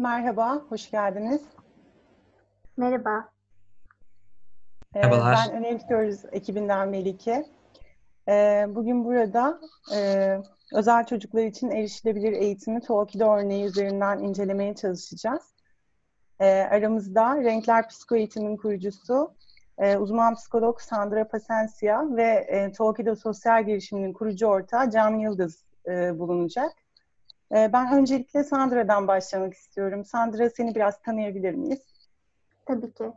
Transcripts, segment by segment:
Merhaba, hoş geldiniz. Merhaba. Ee, Merhabalar. Ben Önemsiyoruz ekibinden Melike. Ee, Bugün burada e, özel çocuklar için erişilebilir eğitimi Tolki'de örneği üzerinden incelemeye çalışacağız. Ee, Aramızda Renkler Psikoeğitim'in kurucusu, e, uzman psikolog Sandra Pasensia ve e, Tolki'de Sosyal Girişiminin kurucu ortağı Can Yıldız e, bulunacak. E, Ben öncelikle Sandra'dan başlamak istiyorum. Sandra seni biraz tanıyabilir miyiz? Tabii ki.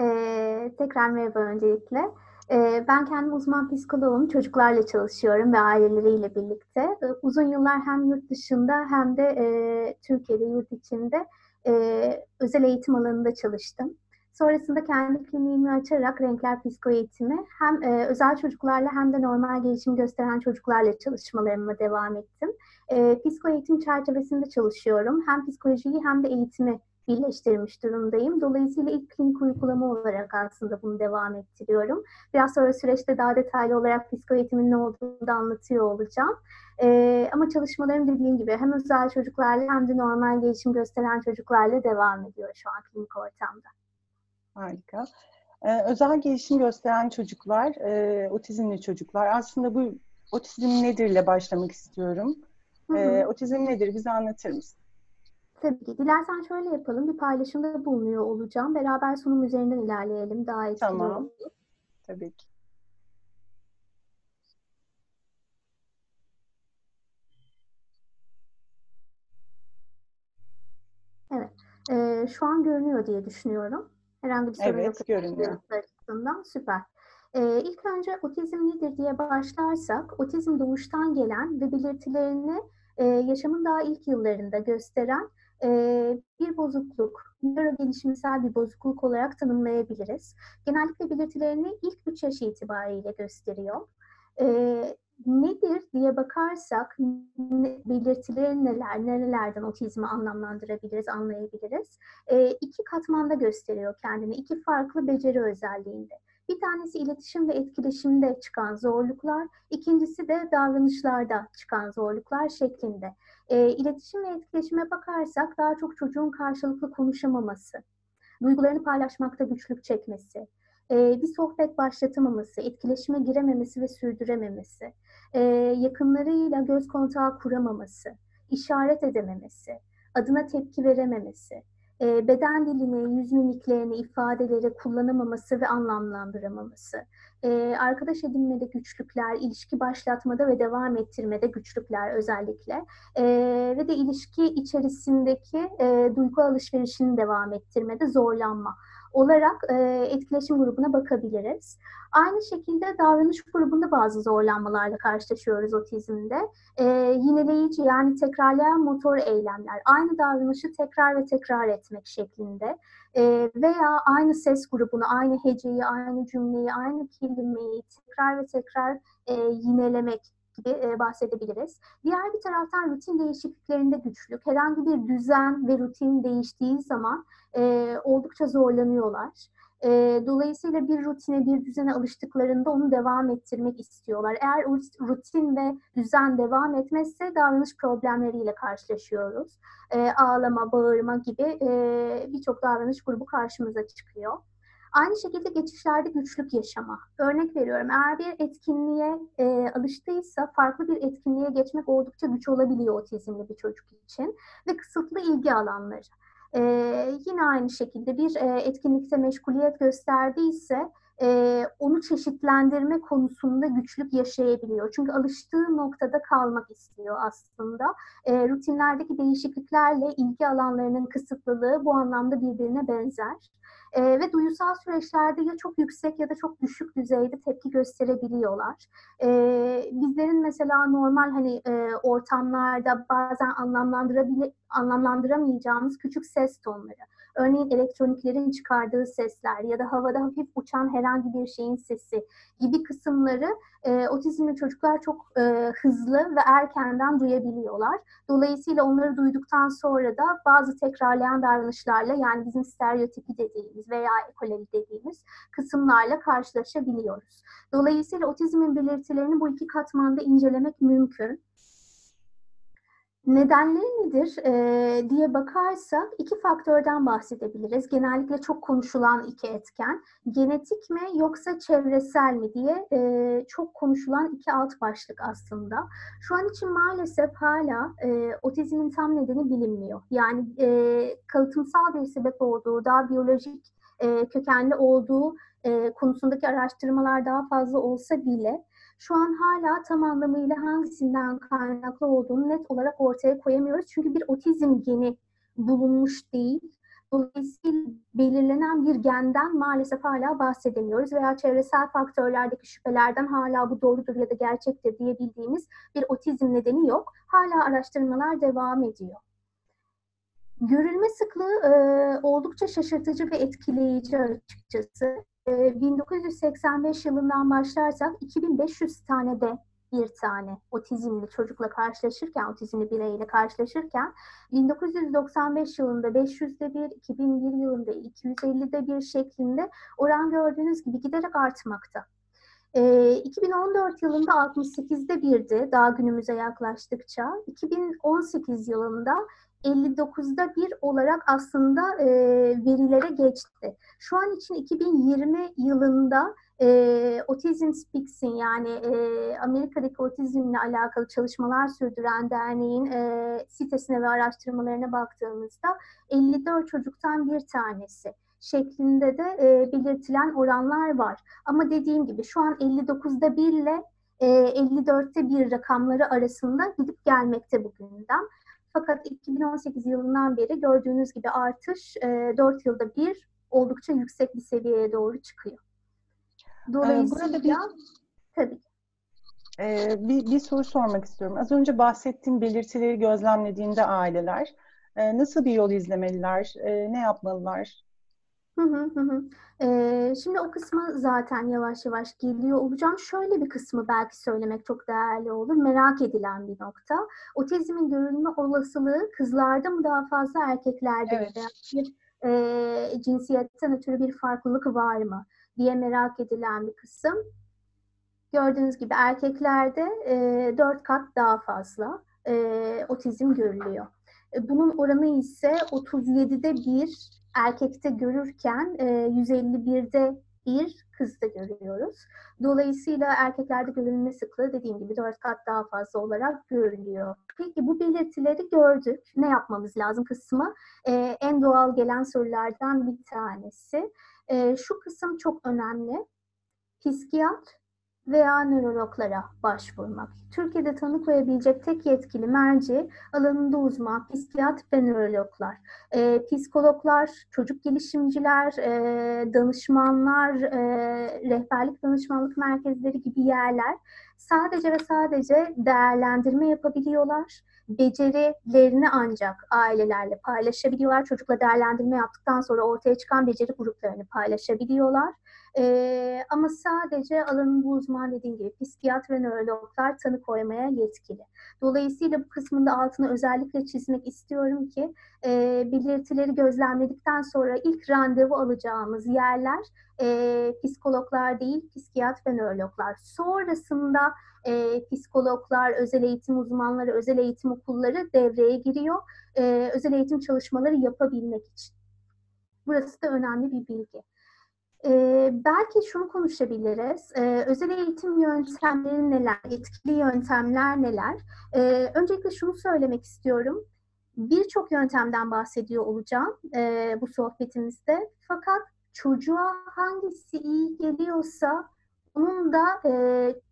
Ee, tekrar merhaba öncelikle. Ee, ben kendim uzman psikoloğum. Çocuklarla çalışıyorum ve aileleriyle birlikte. Ee, uzun yıllar hem yurt dışında hem de e, Türkiye'de, yurt içinde e, özel eğitim alanında çalıştım. Sonrasında kendi kliniğimi açarak renkler psikoeğitimi hem e, özel çocuklarla hem de normal gelişim gösteren çocuklarla çalışmalarıma devam ettim. E, psikoeğitim çerçevesinde çalışıyorum. Hem psikolojiyi hem de eğitimi birleştirmiş durumdayım. Dolayısıyla ilk klinik uygulama olarak aslında bunu devam ettiriyorum. Biraz sonra süreçte daha detaylı olarak psikoeğitimin ne olduğunu da anlatıyor olacağım. Ee, ama çalışmalarım dediğim gibi hem özel çocuklarla hem de normal gelişim gösteren çocuklarla devam ediyor şu an klinik ortamda. Harika. Ee, özel gelişim gösteren çocuklar, e, otizmli çocuklar. Aslında bu otizm nedirle başlamak istiyorum. Hı hı. Ee, otizm nedir? Bize anlatır mısın? Tabii ki. Dilersen şöyle yapalım. Bir paylaşımda bulunuyor olacağım. Beraber sunum üzerinden ilerleyelim. Daha etkili Tamam. olur. Tabii ki. Ee, şu an görünüyor diye düşünüyorum. Herhangi bir sorun Evet, yok. görünüyor. Açısından süper. Ee, ilk önce otizm nedir diye başlarsak, otizm doğuştan gelen ve belirtilerini e, yaşamın daha ilk yıllarında gösteren e, bir bozukluk, nörogelişimsel bir bozukluk olarak tanımlayabiliriz. Genellikle belirtilerini ilk 3 yaş itibariyle gösteriyor. Ee, nedir diye bakarsak ne- belirtileri neler, nerelerden otizmi anlamlandırabiliriz, anlayabiliriz. Ee, iki katmanda gösteriyor kendini, iki farklı beceri özelliğinde. Bir tanesi iletişim ve etkileşimde çıkan zorluklar, ikincisi de davranışlarda çıkan zorluklar şeklinde. Ee, iletişim ve etkileşime bakarsak daha çok çocuğun karşılıklı konuşamaması, duygularını paylaşmakta güçlük çekmesi, e, bir sohbet başlatamaması, etkileşime girememesi ve sürdürememesi, e, yakınlarıyla göz kontağı kuramaması, işaret edememesi, adına tepki verememesi, e, beden dilini, yüz mimiklerini, ifadeleri kullanamaması ve anlamlandıramaması, e, arkadaş edinmede güçlükler, ilişki başlatmada ve devam ettirmede güçlükler özellikle e, ve de ilişki içerisindeki e, duygu alışverişini devam ettirmede zorlanma olarak e, etkileşim grubuna bakabiliriz. Aynı şekilde davranış grubunda bazı zorlanmalarla karşılaşıyoruz otizmde. E, yineleyici yani tekrarlayan motor eylemler, aynı davranışı tekrar ve tekrar etmek şeklinde e, veya aynı ses grubunu, aynı heceyi, aynı cümleyi, aynı kelimeyi tekrar ve tekrar e, yinelemek e, bahsedebiliriz. Diğer bir taraftan rutin değişikliklerinde güçlük, herhangi bir düzen ve rutin değiştiği zaman e, oldukça zorlanıyorlar. E, dolayısıyla bir rutine, bir düzene alıştıklarında onu devam ettirmek istiyorlar. Eğer rutin ve düzen devam etmezse davranış problemleriyle karşılaşıyoruz. E, ağlama, bağırma gibi e, birçok davranış grubu karşımıza çıkıyor. Aynı şekilde geçişlerde güçlük yaşama. Örnek veriyorum, eğer bir etkinliğe e, alıştıysa farklı bir etkinliğe geçmek oldukça güç olabiliyor otizmli bir çocuk için ve kısıtlı ilgi alanları. E, yine aynı şekilde bir e, etkinlikte meşguliyet gösterdiyse e, onu çeşitlendirme konusunda güçlük yaşayabiliyor. Çünkü alıştığı noktada kalmak istiyor aslında. E, rutinlerdeki değişikliklerle ilgi alanlarının kısıtlılığı bu anlamda birbirine benzer. E, ve duyusal süreçlerde ya çok yüksek ya da çok düşük düzeyde tepki gösterebiliyorlar. E, bizlerin mesela normal hani e, ortamlarda bazen anlamlandırabile, anlamlandıramayacağımız küçük ses tonları. Örneğin elektroniklerin çıkardığı sesler ya da havada hafif uçan herhangi bir şeyin sesi gibi kısımları e, otizmli çocuklar çok e, hızlı ve erkenden duyabiliyorlar. Dolayısıyla onları duyduktan sonra da bazı tekrarlayan davranışlarla yani bizim stereotipi dediğimiz veya ekoleli dediğimiz kısımlarla karşılaşabiliyoruz. Dolayısıyla otizmin belirtilerini bu iki katmanda incelemek mümkün. Nedenleri nedir e, diye bakarsak iki faktörden bahsedebiliriz. Genellikle çok konuşulan iki etken. Genetik mi yoksa çevresel mi diye e, çok konuşulan iki alt başlık aslında. Şu an için maalesef hala e, otizmin tam nedeni bilinmiyor. Yani e, kalıtımsal bir sebep olduğu, daha biyolojik e, kökenli olduğu e, konusundaki araştırmalar daha fazla olsa bile şu an hala tam anlamıyla hangisinden kaynaklı olduğunu net olarak ortaya koyamıyoruz. Çünkü bir otizm geni bulunmuş değil. Dolayısıyla belirlenen bir genden maalesef hala bahsedemiyoruz veya çevresel faktörlerdeki şüphelerden hala bu doğrudur ya da gerçektir diyebildiğimiz bir otizm nedeni yok. Hala araştırmalar devam ediyor. Görülme sıklığı e, oldukça şaşırtıcı ve etkileyici açıkçası. 1985 ee, yılından başlarsak 2500 tane de bir tane otizmli çocukla karşılaşırken, otizmli bireyle karşılaşırken 1995 yılında 500'de bir, 2001 yılında 250'de bir şeklinde oran gördüğünüz gibi giderek artmakta. E, ee, 2014 yılında 68'de birdi daha günümüze yaklaştıkça. 2018 yılında 59'da bir olarak aslında e, verilere geçti. Şu an için 2020 yılında e, Autism Speaks'in yani e, Amerika'daki otizmle alakalı çalışmalar sürdüren derneğin e, sitesine ve araştırmalarına baktığımızda 54 çocuktan bir tanesi şeklinde de e, belirtilen oranlar var. Ama dediğim gibi şu an 59'da 1 ile e, 54'te 1 rakamları arasında gidip gelmekte bu gündem. Fakat 2018 yılından beri gördüğünüz gibi artış e, 4 yılda bir oldukça yüksek bir seviyeye doğru çıkıyor. Ee, Dolayısıyla Burada bir, tabii. E, bir, bir soru sormak istiyorum. Az önce bahsettiğim belirtileri gözlemlediğinde aileler e, nasıl bir yol izlemeliler, e, ne yapmalılar? Hı hı hı. Ee, şimdi o kısmı zaten yavaş yavaş geliyor olacağım. Şöyle bir kısmı belki söylemek çok değerli olur. Merak edilen bir nokta. Otizmin görülme olasılığı kızlarda mı daha fazla erkeklerde evet. mi? Bir e, cinsiyetten ötürü bir farklılık var mı diye merak edilen bir kısım. Gördüğünüz gibi erkeklerde e, 4 kat daha fazla e, otizm görülüyor. E, bunun oranı ise 37'de bir erkekte görürken e, 151'de bir kızda görüyoruz. Dolayısıyla erkeklerde görülme sıklığı dediğim gibi 4 kat daha fazla olarak görülüyor. Peki bu belirtileri gördük. Ne yapmamız lazım kısmı? E, en doğal gelen sorulardan bir tanesi. E, şu kısım çok önemli. Psikiyatr veya nörologlara başvurmak. Türkiye'de tanı koyabilecek tek yetkili merci alanında uzman psikiyatr ve nörologlar. E, psikologlar, çocuk gelişimciler, e, danışmanlar, e, rehberlik danışmanlık merkezleri gibi yerler sadece ve sadece değerlendirme yapabiliyorlar becerilerini ancak ailelerle paylaşabiliyorlar. Çocukla değerlendirme yaptıktan sonra ortaya çıkan beceri gruplarını paylaşabiliyorlar. Ee, ama sadece alanın bu uzman dediğim gibi psikiyatr ve nörologlar tanı koymaya yetkili. Dolayısıyla bu kısmında altını özellikle çizmek istiyorum ki e, belirtileri gözlemledikten sonra ilk randevu alacağımız yerler e, psikologlar değil, psikiyatr ve nörologlar. Sonrasında e, psikologlar, özel eğitim uzmanları, özel eğitim okulları devreye giriyor. E, özel eğitim çalışmaları yapabilmek için. Burası da önemli bir bilgi. Ee, belki şunu konuşabiliriz. Ee, özel eğitim yöntemleri neler, etkili yöntemler neler? Ee, öncelikle şunu söylemek istiyorum. Birçok yöntemden bahsediyor olacağım e, bu sohbetimizde. Fakat çocuğa hangisi iyi geliyorsa bunun da e,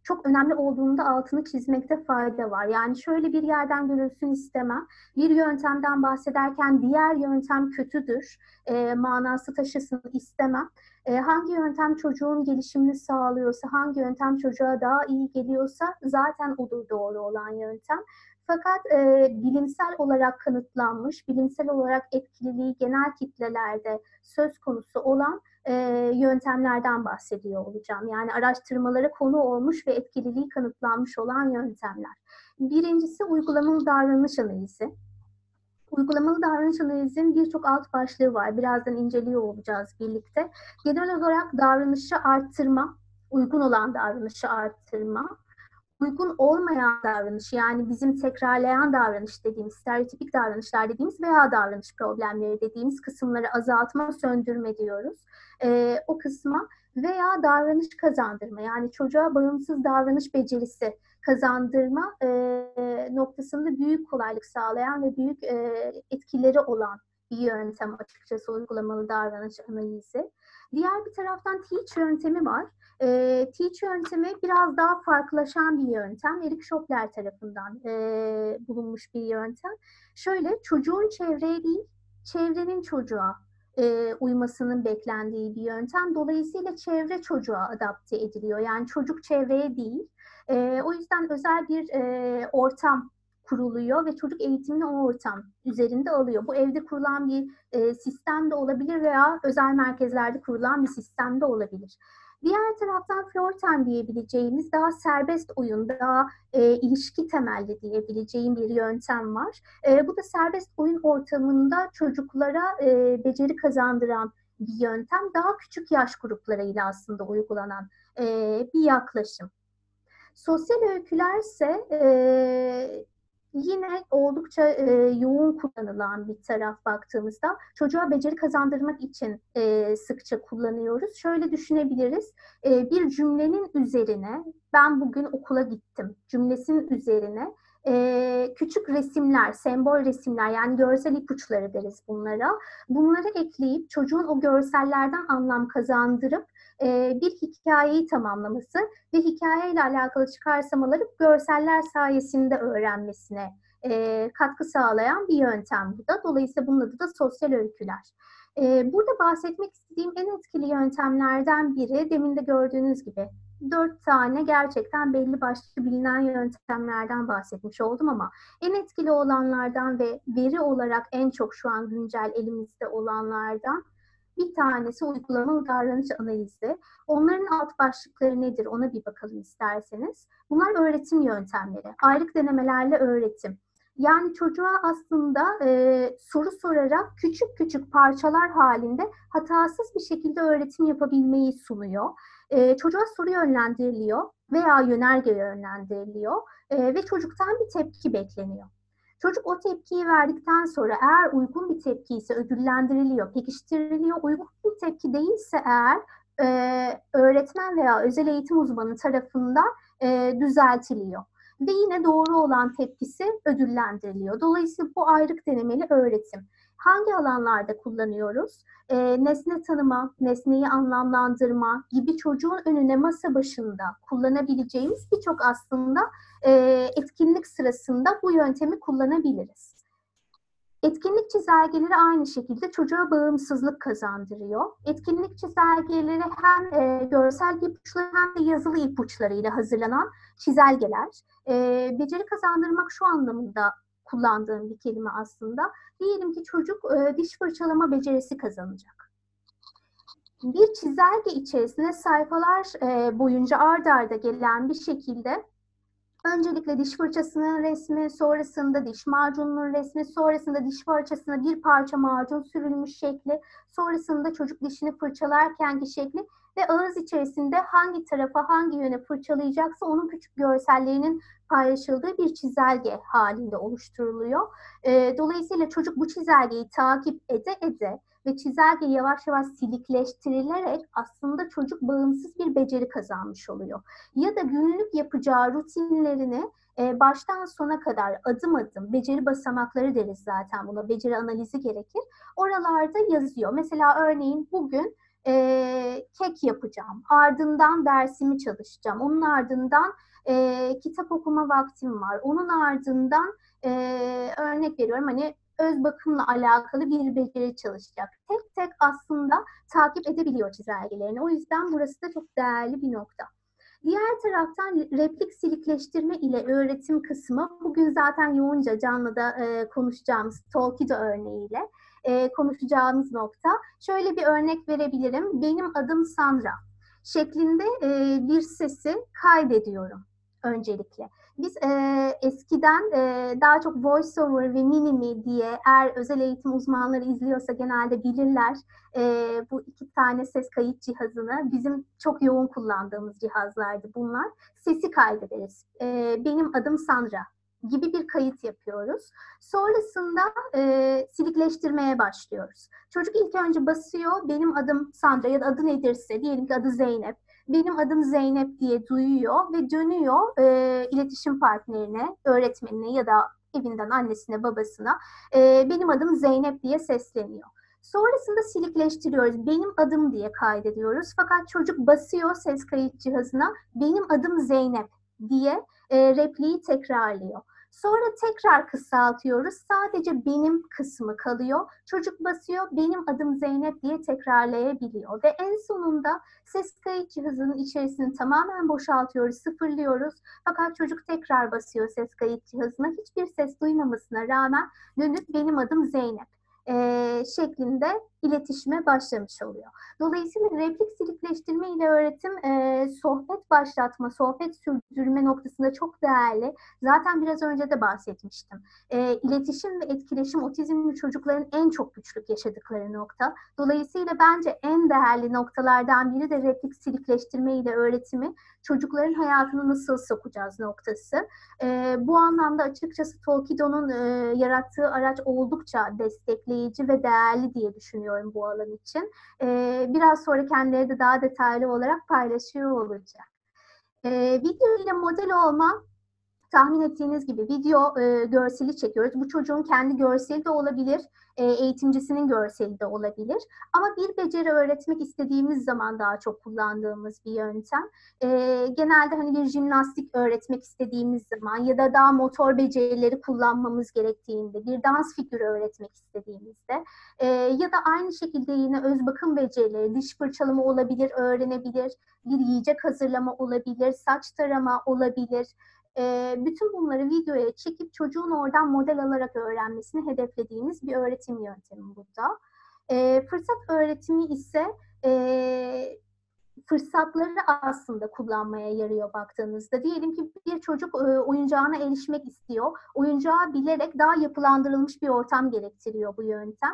çok önemli olduğunda altını çizmekte fayda var. Yani şöyle bir yerden görülsün istemem. Bir yöntemden bahsederken diğer yöntem kötüdür, e, manası taşısın istemem. E, hangi yöntem çocuğun gelişimini sağlıyorsa, hangi yöntem çocuğa daha iyi geliyorsa zaten odur doğru olan yöntem. Fakat e, bilimsel olarak kanıtlanmış, bilimsel olarak etkililiği genel kitlelerde söz konusu olan e, yöntemlerden bahsediyor olacağım. Yani araştırmalara konu olmuş ve etkililiği kanıtlanmış olan yöntemler. Birincisi uygulamalı davranış analizi. Uygulamalı davranış analizinin birçok alt başlığı var. Birazdan inceliyor olacağız birlikte. Genel olarak davranışı arttırma, uygun olan davranışı arttırma, uygun olmayan davranış yani bizim tekrarlayan davranış dediğimiz, stereotipik davranışlar dediğimiz veya davranış problemleri dediğimiz kısımları azaltma, söndürme diyoruz. E, o kısma veya davranış kazandırma yani çocuğa bağımsız davranış becerisi kazandırma e, noktasında büyük kolaylık sağlayan ve büyük e, etkileri olan bir yöntem açıkçası uygulamalı davranış analizi. Diğer bir taraftan teach yöntemi var. E, teach yöntemi biraz daha farklılaşan bir yöntem. Eric Schopler tarafından e, bulunmuş bir yöntem. Şöyle çocuğun çevreye değil, çevrenin çocuğa e, uymasının beklendiği bir yöntem. Dolayısıyla çevre çocuğa adapte ediliyor. Yani çocuk çevreye değil. E, o yüzden özel bir e, ortam kuruluyor ve çocuk eğitimini o ortam üzerinde alıyor. Bu evde kurulan bir e, sistem de olabilir veya özel merkezlerde kurulan bir sistem de olabilir. Diğer taraftan time diyebileceğimiz daha serbest oyun, daha e, ilişki temelli diyebileceğim bir yöntem var. E, bu da serbest oyun ortamında çocuklara e, beceri kazandıran bir yöntem. Daha küçük yaş gruplarıyla aslında uygulanan e, bir yaklaşım. Sosyal öyküler ise e, yine oldukça e, yoğun kullanılan bir taraf baktığımızda çocuğa beceri kazandırmak için e, sıkça kullanıyoruz. Şöyle düşünebiliriz. E, bir cümlenin üzerine ben bugün okula gittim cümlesinin üzerine e, küçük resimler, sembol resimler yani görsel ipuçları deriz bunlara. Bunları ekleyip çocuğun o görsellerden anlam kazandırıp e, bir hikayeyi tamamlaması ve hikayeyle alakalı çıkarsamaları görseller sayesinde öğrenmesine e, katkı sağlayan bir yöntem bu da. Dolayısıyla bunun adı da sosyal öyküler. E, burada bahsetmek istediğim en etkili yöntemlerden biri demin de gördüğünüz gibi dört tane gerçekten belli başlı bilinen yöntemlerden bahsetmiş oldum ama en etkili olanlardan ve veri olarak en çok şu an güncel elimizde olanlardan bir tanesi uygulamalı davranış analizi. Onların alt başlıkları nedir ona bir bakalım isterseniz. Bunlar öğretim yöntemleri. Aylık denemelerle öğretim. Yani çocuğa aslında e, soru sorarak küçük küçük parçalar halinde hatasız bir şekilde öğretim yapabilmeyi sunuyor. E, çocuğa soru yönlendiriliyor veya yönerge yönlendiriliyor e, ve çocuktan bir tepki bekleniyor. Çocuk o tepkiyi verdikten sonra eğer uygun bir tepki ise ödüllendiriliyor, pekiştiriliyor. Uygun bir tepki değilse eğer e, öğretmen veya özel eğitim uzmanı tarafından e, düzeltiliyor. Ve yine doğru olan tepkisi ödüllendiriliyor. Dolayısıyla bu ayrık denemeli öğretim. Hangi alanlarda kullanıyoruz? E, nesne tanıma, nesneyi anlamlandırma gibi çocuğun önüne masa başında kullanabileceğimiz birçok aslında e, etkinlik sırasında bu yöntemi kullanabiliriz. Etkinlik çizelgeleri aynı şekilde çocuğa bağımsızlık kazandırıyor. Etkinlik çizelgeleri hem e, görsel ipuçları hem de yazılı ipuçlarıyla hazırlanan çizelgeler. E, beceri kazandırmak şu anlamında kullandığım bir kelime aslında. Diyelim ki çocuk e, diş fırçalama becerisi kazanacak. Bir çizelge içerisinde sayfalar e, boyunca ard arda gelen bir şekilde Öncelikle diş fırçasının resmi, sonrasında diş macununun resmi, sonrasında diş fırçasına bir parça macun sürülmüş şekli, sonrasında çocuk dişini fırçalarkenki şekli ve ağız içerisinde hangi tarafa hangi yöne fırçalayacaksa onun küçük görsellerinin paylaşıldığı bir çizelge halinde oluşturuluyor. Dolayısıyla çocuk bu çizelgeyi takip ede ede ve çizelge yavaş yavaş silikleştirilerek aslında çocuk bağımsız bir beceri kazanmış oluyor. Ya da günlük yapacağı rutinlerini e, baştan sona kadar adım adım beceri basamakları deriz zaten buna beceri analizi gerekir. Oralarda yazıyor. Mesela örneğin bugün e, kek yapacağım. Ardından dersimi çalışacağım. Onun ardından e, kitap okuma vaktim var. Onun ardından e, örnek veriyorum hani öz bakımla alakalı bir beceri çalışacak. Tek tek aslında takip edebiliyor çizelgelerini. O yüzden burası da çok değerli bir nokta. Diğer taraftan replik silikleştirme ile öğretim kısmı bugün zaten yoğunca canlıda e, konuşacağımız Tolkido örneğiyle e, konuşacağımız nokta. Şöyle bir örnek verebilirim. Benim adım Sandra şeklinde e, bir sesi kaydediyorum öncelikle. Biz e, eskiden e, daha çok VoiceOver ve Minimi diye eğer özel eğitim uzmanları izliyorsa genelde bilirler. E, bu iki tane ses kayıt cihazını bizim çok yoğun kullandığımız cihazlardı bunlar. Sesi kaydederiz. E, benim adım Sandra gibi bir kayıt yapıyoruz. Sonrasında e, silikleştirmeye başlıyoruz. Çocuk ilk önce basıyor, benim adım Sandra ya da adı nedirse, diyelim ki adı Zeynep. Benim adım Zeynep diye duyuyor ve dönüyor e, iletişim partnerine, öğretmenine ya da evinden annesine, babasına e, benim adım Zeynep diye sesleniyor. Sonrasında silikleştiriyoruz. Benim adım diye kaydediyoruz. Fakat çocuk basıyor ses kayıt cihazına benim adım Zeynep diye e, repliği tekrarlıyor. Sonra tekrar kısaltıyoruz. Sadece benim kısmı kalıyor. Çocuk basıyor benim adım Zeynep diye tekrarlayabiliyor. Ve en sonunda ses kayıt cihazının içerisini tamamen boşaltıyoruz, sıfırlıyoruz. Fakat çocuk tekrar basıyor ses kayıt cihazına. Hiçbir ses duymamasına rağmen dönüp benim adım Zeynep e, şeklinde iletişime başlamış oluyor. Dolayısıyla replik silikleştirme ile öğretim e, sohbet başlatma, sohbet sürdürme noktasında çok değerli. Zaten biraz önce de bahsetmiştim. E, iletişim ve etkileşim otizmli çocukların en çok güçlük yaşadıkları nokta. Dolayısıyla bence en değerli noktalardan biri de replik silikleştirme ile öğretimi çocukların hayatını nasıl sokacağız noktası. E, bu anlamda açıkçası Tolkido'nun e, yarattığı araç oldukça destekleyici ve değerli diye düşünüyorum bu alan için. Biraz sonra kendileri de daha detaylı olarak paylaşıyor olacak. Video ile model olma tahmin ettiğiniz gibi video e, görseli çekiyoruz. Bu çocuğun kendi görseli de olabilir, e, eğitimcisinin görseli de olabilir. Ama bir beceri öğretmek istediğimiz zaman daha çok kullandığımız bir yöntem. E, genelde hani bir jimnastik öğretmek istediğimiz zaman ya da daha motor becerileri kullanmamız gerektiğinde, bir dans figürü öğretmek istediğimizde e, ya da aynı şekilde yine öz bakım becerileri, diş fırçalama olabilir, öğrenebilir, bir yiyecek hazırlama olabilir, saç tarama olabilir, bütün bunları videoya çekip çocuğun oradan model alarak öğrenmesini hedeflediğimiz bir öğretim yöntemi burada. Fırsat öğretimi ise fırsatları aslında kullanmaya yarıyor baktığınızda. Diyelim ki bir çocuk oyuncağına erişmek istiyor. Oyuncağı bilerek daha yapılandırılmış bir ortam gerektiriyor bu yöntem.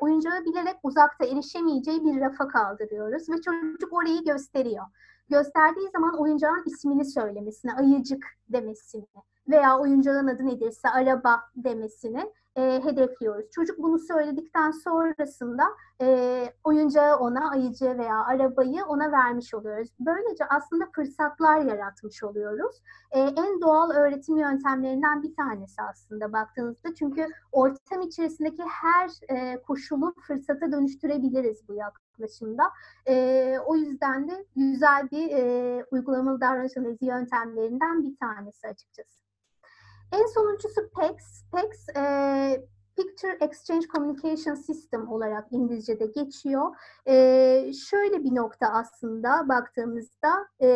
Oyuncağı bilerek uzakta erişemeyeceği bir rafa kaldırıyoruz ve çocuk orayı gösteriyor gösterdiği zaman oyuncağın ismini söylemesini, ayıcık demesini veya oyuncağın adı nedirse araba demesini e, hedefliyoruz. Çocuk bunu söyledikten sonrasında e, oyuncağı ona, ayıcı veya arabayı ona vermiş oluyoruz. Böylece aslında fırsatlar yaratmış oluyoruz. E, en doğal öğretim yöntemlerinden bir tanesi aslında baktığınızda. Çünkü ortam içerisindeki her e, koşulu fırsata dönüştürebiliriz bu yaklaşımda. E, o yüzden de güzel bir e, uygulamalı davranış analizi yöntemlerinden bir tanesi açıkçası. En sonuncusu PECS. PECS e, Picture Exchange Communication System olarak İngilizce'de geçiyor. E, şöyle bir nokta aslında baktığımızda e,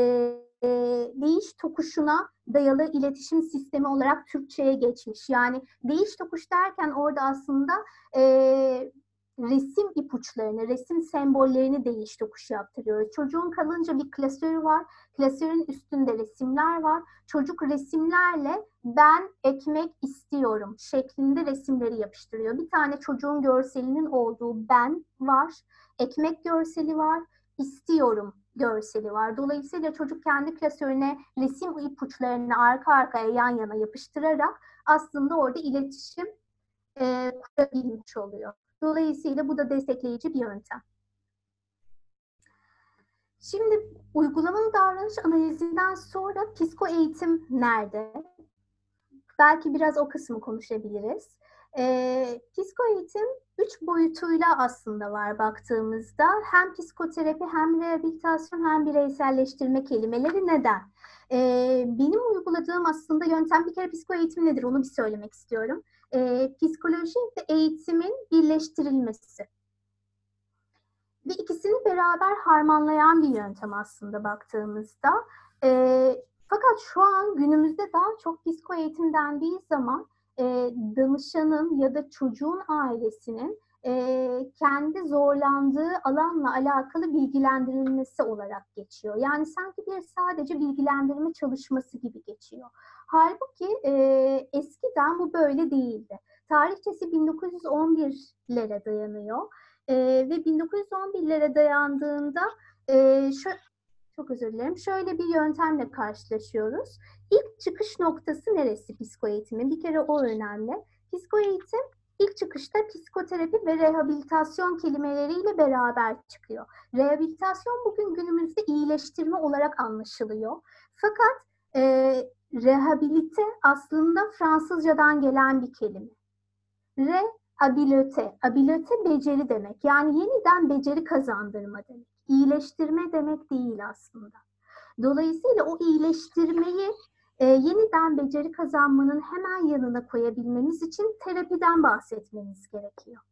e, değiş tokuşuna dayalı iletişim sistemi olarak Türkçe'ye geçmiş. Yani değiş tokuş derken orada aslında e, resim ipuçlarını, resim sembollerini değiş tokuş yaptırıyoruz. Çocuğun kalınca bir klasörü var. Klasörün üstünde resimler var. Çocuk resimlerle ben ekmek istiyorum şeklinde resimleri yapıştırıyor. Bir tane çocuğun görselinin olduğu ben var. Ekmek görseli var. istiyorum görseli var. Dolayısıyla çocuk kendi klasörüne resim ipuçlarını arka arkaya yan yana yapıştırarak aslında orada iletişim e, kurabilmiş oluyor. Dolayısıyla bu da destekleyici bir yöntem. Şimdi uygulamalı davranış analizinden sonra psiko eğitim nerede? Belki biraz o kısmı konuşabiliriz. E, psiko eğitim üç boyutuyla aslında var baktığımızda. Hem psikoterapi hem rehabilitasyon hem bireyselleştirme kelimeleri neden? E, benim uyguladığım aslında yöntem bir kere psiko eğitim nedir onu bir söylemek istiyorum e, psikoloji ve eğitimin birleştirilmesi. Ve ikisini beraber harmanlayan bir yöntem aslında baktığımızda. E, fakat şu an günümüzde daha çok psiko eğitim dendiği zaman e, danışanın ya da çocuğun ailesinin e, kendi zorlandığı alanla alakalı bilgilendirilmesi olarak geçiyor. Yani sanki bir sadece bilgilendirme çalışması gibi geçiyor. Halbuki e, eskiden bu böyle değildi. Tarihçesi 1911'lere dayanıyor e, ve 1911'lere dayandığında e, şu, çok özür dilerim. Şöyle bir yöntemle karşılaşıyoruz. İlk çıkış noktası neresi psikoeğitimin? Bir kere o önemli. Psikoeğitim ilk çıkışta psikoterapi ve rehabilitasyon kelimeleriyle beraber çıkıyor. Rehabilitasyon bugün günümüzde iyileştirme olarak anlaşılıyor. Fakat e, rehabilite aslında Fransızcadan gelen bir kelime. Rehabilite, abilite beceri demek. Yani yeniden beceri kazandırma demek. İyileştirme demek değil aslında. Dolayısıyla o iyileştirmeyi e, yeniden beceri kazanmanın hemen yanına koyabilmeniz için terapiden bahsetmeniz gerekiyor.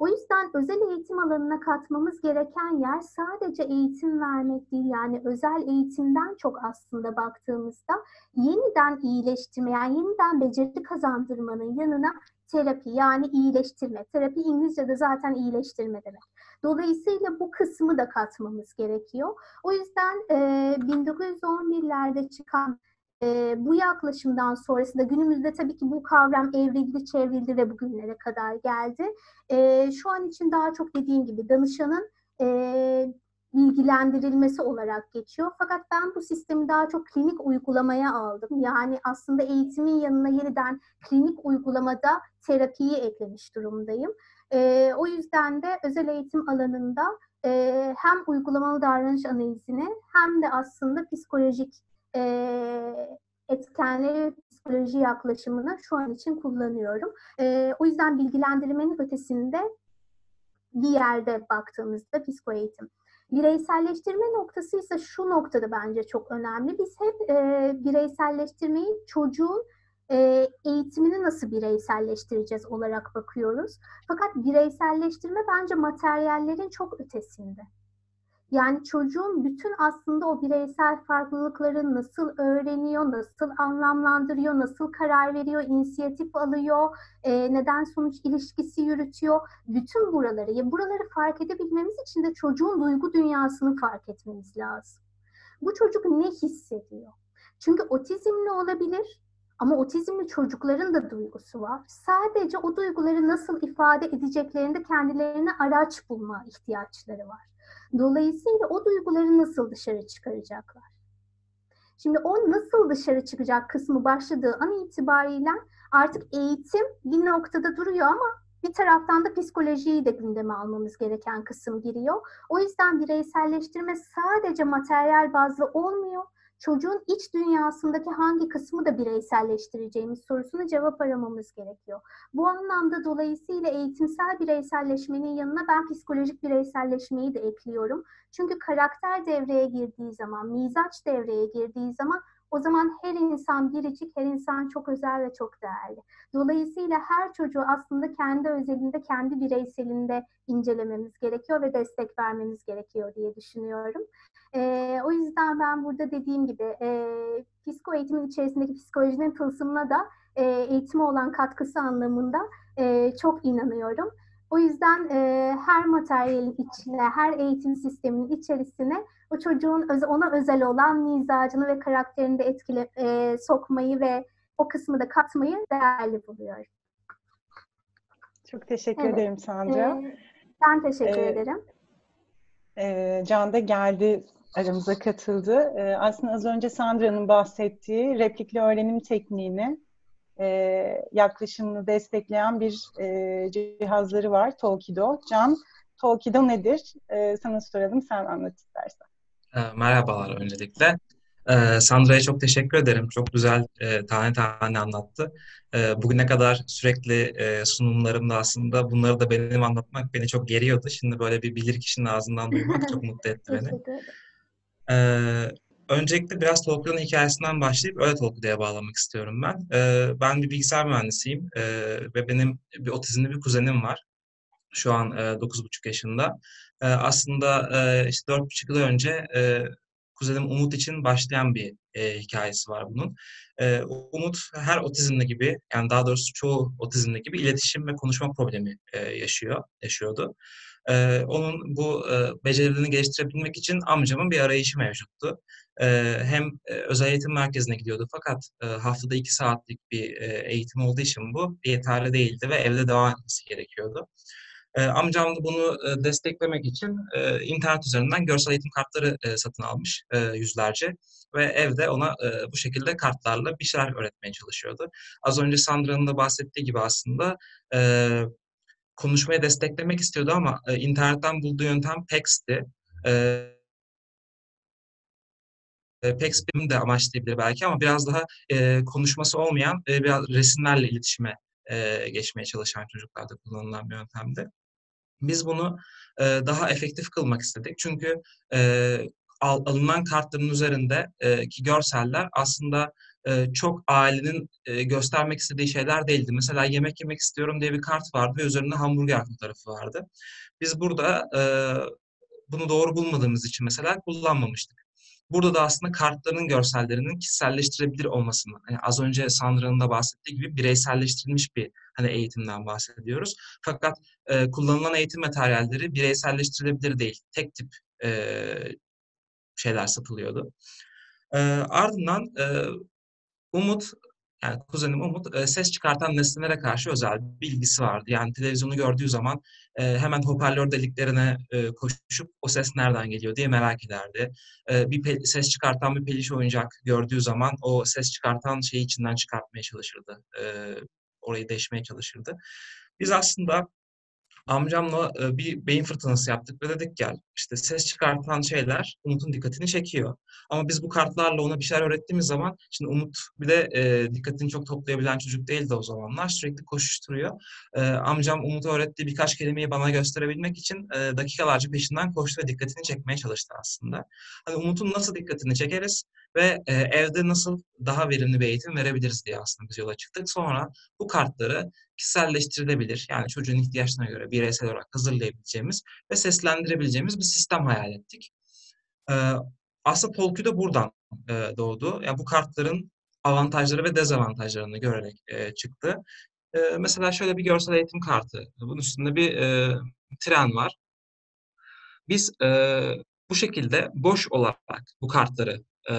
O yüzden özel eğitim alanına katmamız gereken yer sadece eğitim vermek değil. Yani özel eğitimden çok aslında baktığımızda yeniden iyileştirme, yani yeniden beceri kazandırmanın yanına terapi yani iyileştirme. Terapi İngilizce'de zaten iyileştirme demek. Dolayısıyla bu kısmı da katmamız gerekiyor. O yüzden e, 1911'lerde çıkan e, bu yaklaşımdan sonrasında günümüzde tabii ki bu kavram evrildi, çevrildi ve bugünlere kadar geldi. E, şu an için daha çok dediğim gibi danışanın e, bilgilendirilmesi olarak geçiyor. Fakat ben bu sistemi daha çok klinik uygulamaya aldım. Yani aslında eğitimin yanına yeniden klinik uygulamada terapiyi eklemiş durumdayım. E, o yüzden de özel eğitim alanında e, hem uygulamalı davranış analizini hem de aslında psikolojik e, etkenleri psikoloji yaklaşımını şu an için kullanıyorum. E, o yüzden bilgilendirmenin ötesinde bir yerde baktığımızda psikoeğitim. Bireyselleştirme noktası ise şu noktada bence çok önemli. Biz hep e, bireyselleştirmeyi çocuğun e, eğitimini nasıl bireyselleştireceğiz olarak bakıyoruz. Fakat bireyselleştirme bence materyallerin çok ötesinde. Yani çocuğun bütün aslında o bireysel farklılıkları nasıl öğreniyor, nasıl anlamlandırıyor, nasıl karar veriyor, inisiyatif alıyor, e, neden sonuç ilişkisi yürütüyor. Bütün buraları, ya buraları fark edebilmemiz için de çocuğun duygu dünyasını fark etmemiz lazım. Bu çocuk ne hissediyor? Çünkü otizmli olabilir ama otizmli çocukların da duygusu var. Sadece o duyguları nasıl ifade edeceklerinde kendilerine araç bulma ihtiyaçları var. Dolayısıyla o duyguları nasıl dışarı çıkaracaklar? Şimdi o nasıl dışarı çıkacak kısmı başladığı an itibariyle artık eğitim bir noktada duruyor ama bir taraftan da psikolojiyi de gündeme almamız gereken kısım giriyor. O yüzden bireyselleştirme sadece materyal bazlı olmuyor çocuğun iç dünyasındaki hangi kısmı da bireyselleştireceğimiz sorusuna cevap aramamız gerekiyor. Bu anlamda dolayısıyla eğitimsel bireyselleşmenin yanına ben psikolojik bireyselleşmeyi de ekliyorum. Çünkü karakter devreye girdiği zaman, mizaç devreye girdiği zaman o zaman her insan biricik, her insan çok özel ve çok değerli. Dolayısıyla her çocuğu aslında kendi özelinde, kendi bireyselinde incelememiz gerekiyor ve destek vermemiz gerekiyor diye düşünüyorum. E, o yüzden ben burada dediğim gibi e, psiko eğitimin içerisindeki psikolojinin tılsımına da e, eğitime olan katkısı anlamında e, çok inanıyorum. O yüzden e, her materyalin içine, her eğitim sisteminin içerisine o çocuğun öz, ona özel olan mizacını ve karakterini de etkile, e, sokmayı ve o kısmı da katmayı değerli buluyorum. Çok teşekkür evet. ederim Sandra. Ee, ben teşekkür ee, ederim. E, Can da geldi aramıza katıldı. E, aslında az önce Sandra'nın bahsettiği replikli öğrenim tekniğini e, yaklaşımını destekleyen bir e, cihazları var Tolkido. Can, Tolkido nedir? E, sana soralım, sen anlat istersen. E, merhabalar öncelikle. E, Sandra'ya çok teşekkür ederim. Çok güzel e, tane tane anlattı. E, bugüne kadar sürekli e, sunumlarımda aslında bunları da benim anlatmak beni çok geriyordu. Şimdi böyle bir bilir kişinin ağzından duymak çok mutlu etti beni. Ee, öncelikle biraz Tolkien'in hikayesinden başlayıp öyle Tolkien'e bağlamak istiyorum ben. Ee, ben bir bilgisayar mühendisiyim ee, ve benim bir otizmli bir kuzenim var. Şu an e, 9,5 yaşında. Ee, aslında e, işte 4,5 yıl önce e, kuzenim Umut için başlayan bir e, hikayesi var bunun. E, Umut her otizmli gibi, yani daha doğrusu çoğu otizmli gibi iletişim ve konuşma problemi e, yaşıyor, yaşıyordu. E, onun bu e, becerilerini geliştirebilmek için amcamın bir arayışı mevcuttu. Hem özel eğitim merkezine gidiyordu fakat haftada iki saatlik bir eğitim olduğu için bu yeterli değildi ve evde devam etmesi gerekiyordu. Amcam da bunu desteklemek için internet üzerinden görsel eğitim kartları satın almış yüzlerce ve evde ona bu şekilde kartlarla bir şeyler öğretmeye çalışıyordu. Az önce Sandra'nın da bahsettiği gibi aslında konuşmayı desteklemek istiyordu ama internetten bulduğu yöntem PEX'ti. E, PEX benim de amaçlayabilir belki ama biraz daha e, konuşması olmayan e, biraz resimlerle iletişime e, geçmeye çalışan çocuklarda kullanılan bir yöntemdi. Biz bunu e, daha efektif kılmak istedik. Çünkü e, al, alınan kartların üzerinde e, ki görseller aslında e, çok ailenin e, göstermek istediği şeyler değildi. Mesela yemek yemek istiyorum diye bir kart vardı ve üzerinde hamburger fotoğrafı vardı. Biz burada e, bunu doğru bulmadığımız için mesela kullanmamıştık. Burada da aslında kartların görsellerinin kişiselleştirebilir olmasını, yani az önce Sandra'nın da bahsettiği gibi bireyselleştirilmiş bir hani eğitimden bahsediyoruz. Fakat e, kullanılan eğitim materyalleri bireyselleştirilebilir değil. Tek tip e, şeyler satılıyordu. E, ardından e, Umut yani kuzenim Umut e, ses çıkartan nesnelere karşı özel bilgisi vardı. Yani televizyonu gördüğü zaman e, hemen hoparlör deliklerine e, koşup o ses nereden geliyor diye merak ederdi. Bir ses çıkartan bir peliş oyuncak gördüğü zaman o ses çıkartan şeyi içinden çıkartmaya çalışırdı. Orayı deşmeye çalışırdı. Biz aslında amcamla e, bir beyin fırtınası yaptık ve dedik gel işte ses çıkartan şeyler Umut'un dikkatini çekiyor. Ama biz bu kartlarla ona bir şeyler öğrettiğimiz zaman şimdi Umut bir de e, dikkatini çok toplayabilen çocuk değildi o zamanlar. Sürekli koşuşturuyor. E, amcam Umut'a öğrettiği birkaç kelimeyi bana gösterebilmek için e, dakikalarca peşinden koştu ve dikkatini çekmeye çalıştı aslında. Hani Umut'un nasıl dikkatini çekeriz ve e, evde nasıl daha verimli bir eğitim verebiliriz diye aslında biz yola çıktık. Sonra bu kartları kişiselleştirilebilir. Yani çocuğun ihtiyaçlarına göre bireysel olarak hazırlayabileceğimiz ve seslendirebileceğimiz bir sistem hayal ettik. Ee, aslında Polkü de buradan e, doğdu. Yani bu kartların avantajları ve dezavantajlarını görerek e, çıktı. E, mesela şöyle bir görsel eğitim kartı. Bunun üstünde bir e, tren var. Biz e, bu şekilde boş olarak bu kartları e,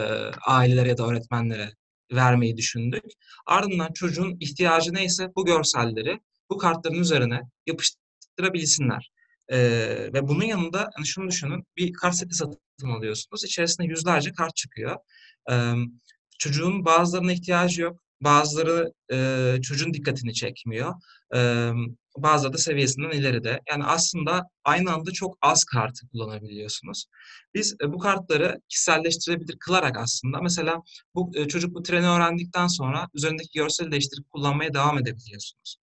ailelere ya da öğretmenlere vermeyi düşündük. Ardından çocuğun ihtiyacı neyse bu görselleri bu kartların üzerine yapıştırabilsinler. Ee, ve bunun yanında hani şunu düşünün, bir kart seti satın alıyorsunuz. İçerisinde yüzlerce kart çıkıyor. Ee, çocuğun bazılarına ihtiyacı yok. Bazıları e, çocuğun dikkatini çekmiyor. E, bazıları da seviyesinden ileride. Yani aslında aynı anda çok az kartı kullanabiliyorsunuz. Biz e, bu kartları kişiselleştirebilir kılarak aslında mesela bu e, çocuk bu treni öğrendikten sonra üzerindeki görseli değiştirip kullanmaya devam edebiliyorsunuz.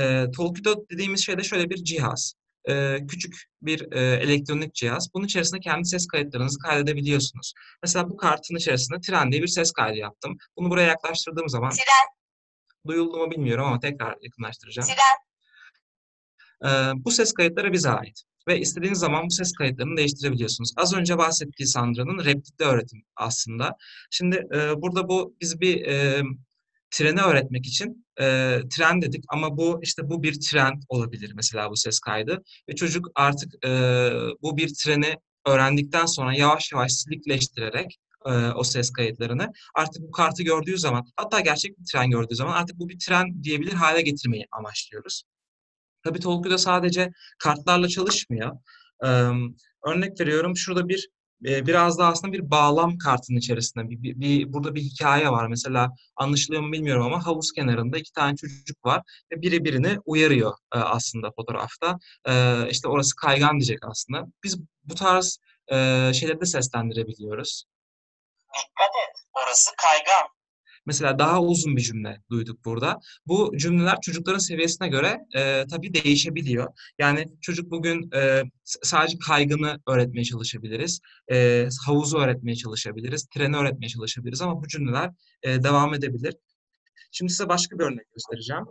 E, Tolkido dediğimiz şey de şöyle bir cihaz. E, küçük bir e, elektronik cihaz. Bunun içerisinde kendi ses kayıtlarınızı kaydedebiliyorsunuz. Mesela bu kartın içerisinde tren diye bir ses kaydı yaptım. Bunu buraya yaklaştırdığım zaman... Tren. Duyuldu mu bilmiyorum ama tekrar yakınlaştıracağım. Tren. Ee, bu ses kayıtları bize ait. Ve istediğiniz zaman bu ses kayıtlarını değiştirebiliyorsunuz. Az önce bahsettiği Sandra'nın replikli öğretim aslında. Şimdi e, burada bu biz bir e, treni öğretmek için e, tren dedik ama bu işte bu bir tren olabilir mesela bu ses kaydı. Ve çocuk artık e, bu bir treni öğrendikten sonra yavaş yavaş silikleştirerek e, o ses kayıtlarını artık bu kartı gördüğü zaman hatta gerçek bir tren gördüğü zaman artık bu bir tren diyebilir hale getirmeyi amaçlıyoruz. Tabii Tolku'da sadece kartlarla çalışmıyor. Ee, örnek veriyorum şurada bir e, biraz da aslında bir bağlam kartının içerisinde bir, bir, bir burada bir hikaye var. Mesela anlaşılıyor mu bilmiyorum ama havuz kenarında iki tane çocuk var ve biri birini uyarıyor e, aslında fotoğrafta. E, işte orası kaygan diyecek aslında. Biz bu tarz e, şeyleri de seslendirebiliyoruz. Dikkat et. Orası kaygan. Mesela daha uzun bir cümle duyduk burada. Bu cümleler çocukların seviyesine göre e, tabii değişebiliyor. Yani çocuk bugün e, sadece kaygını öğretmeye çalışabiliriz. E, havuzu öğretmeye çalışabiliriz. Treni öğretmeye çalışabiliriz ama bu cümleler e, devam edebilir. Şimdi size başka bir örnek göstereceğim.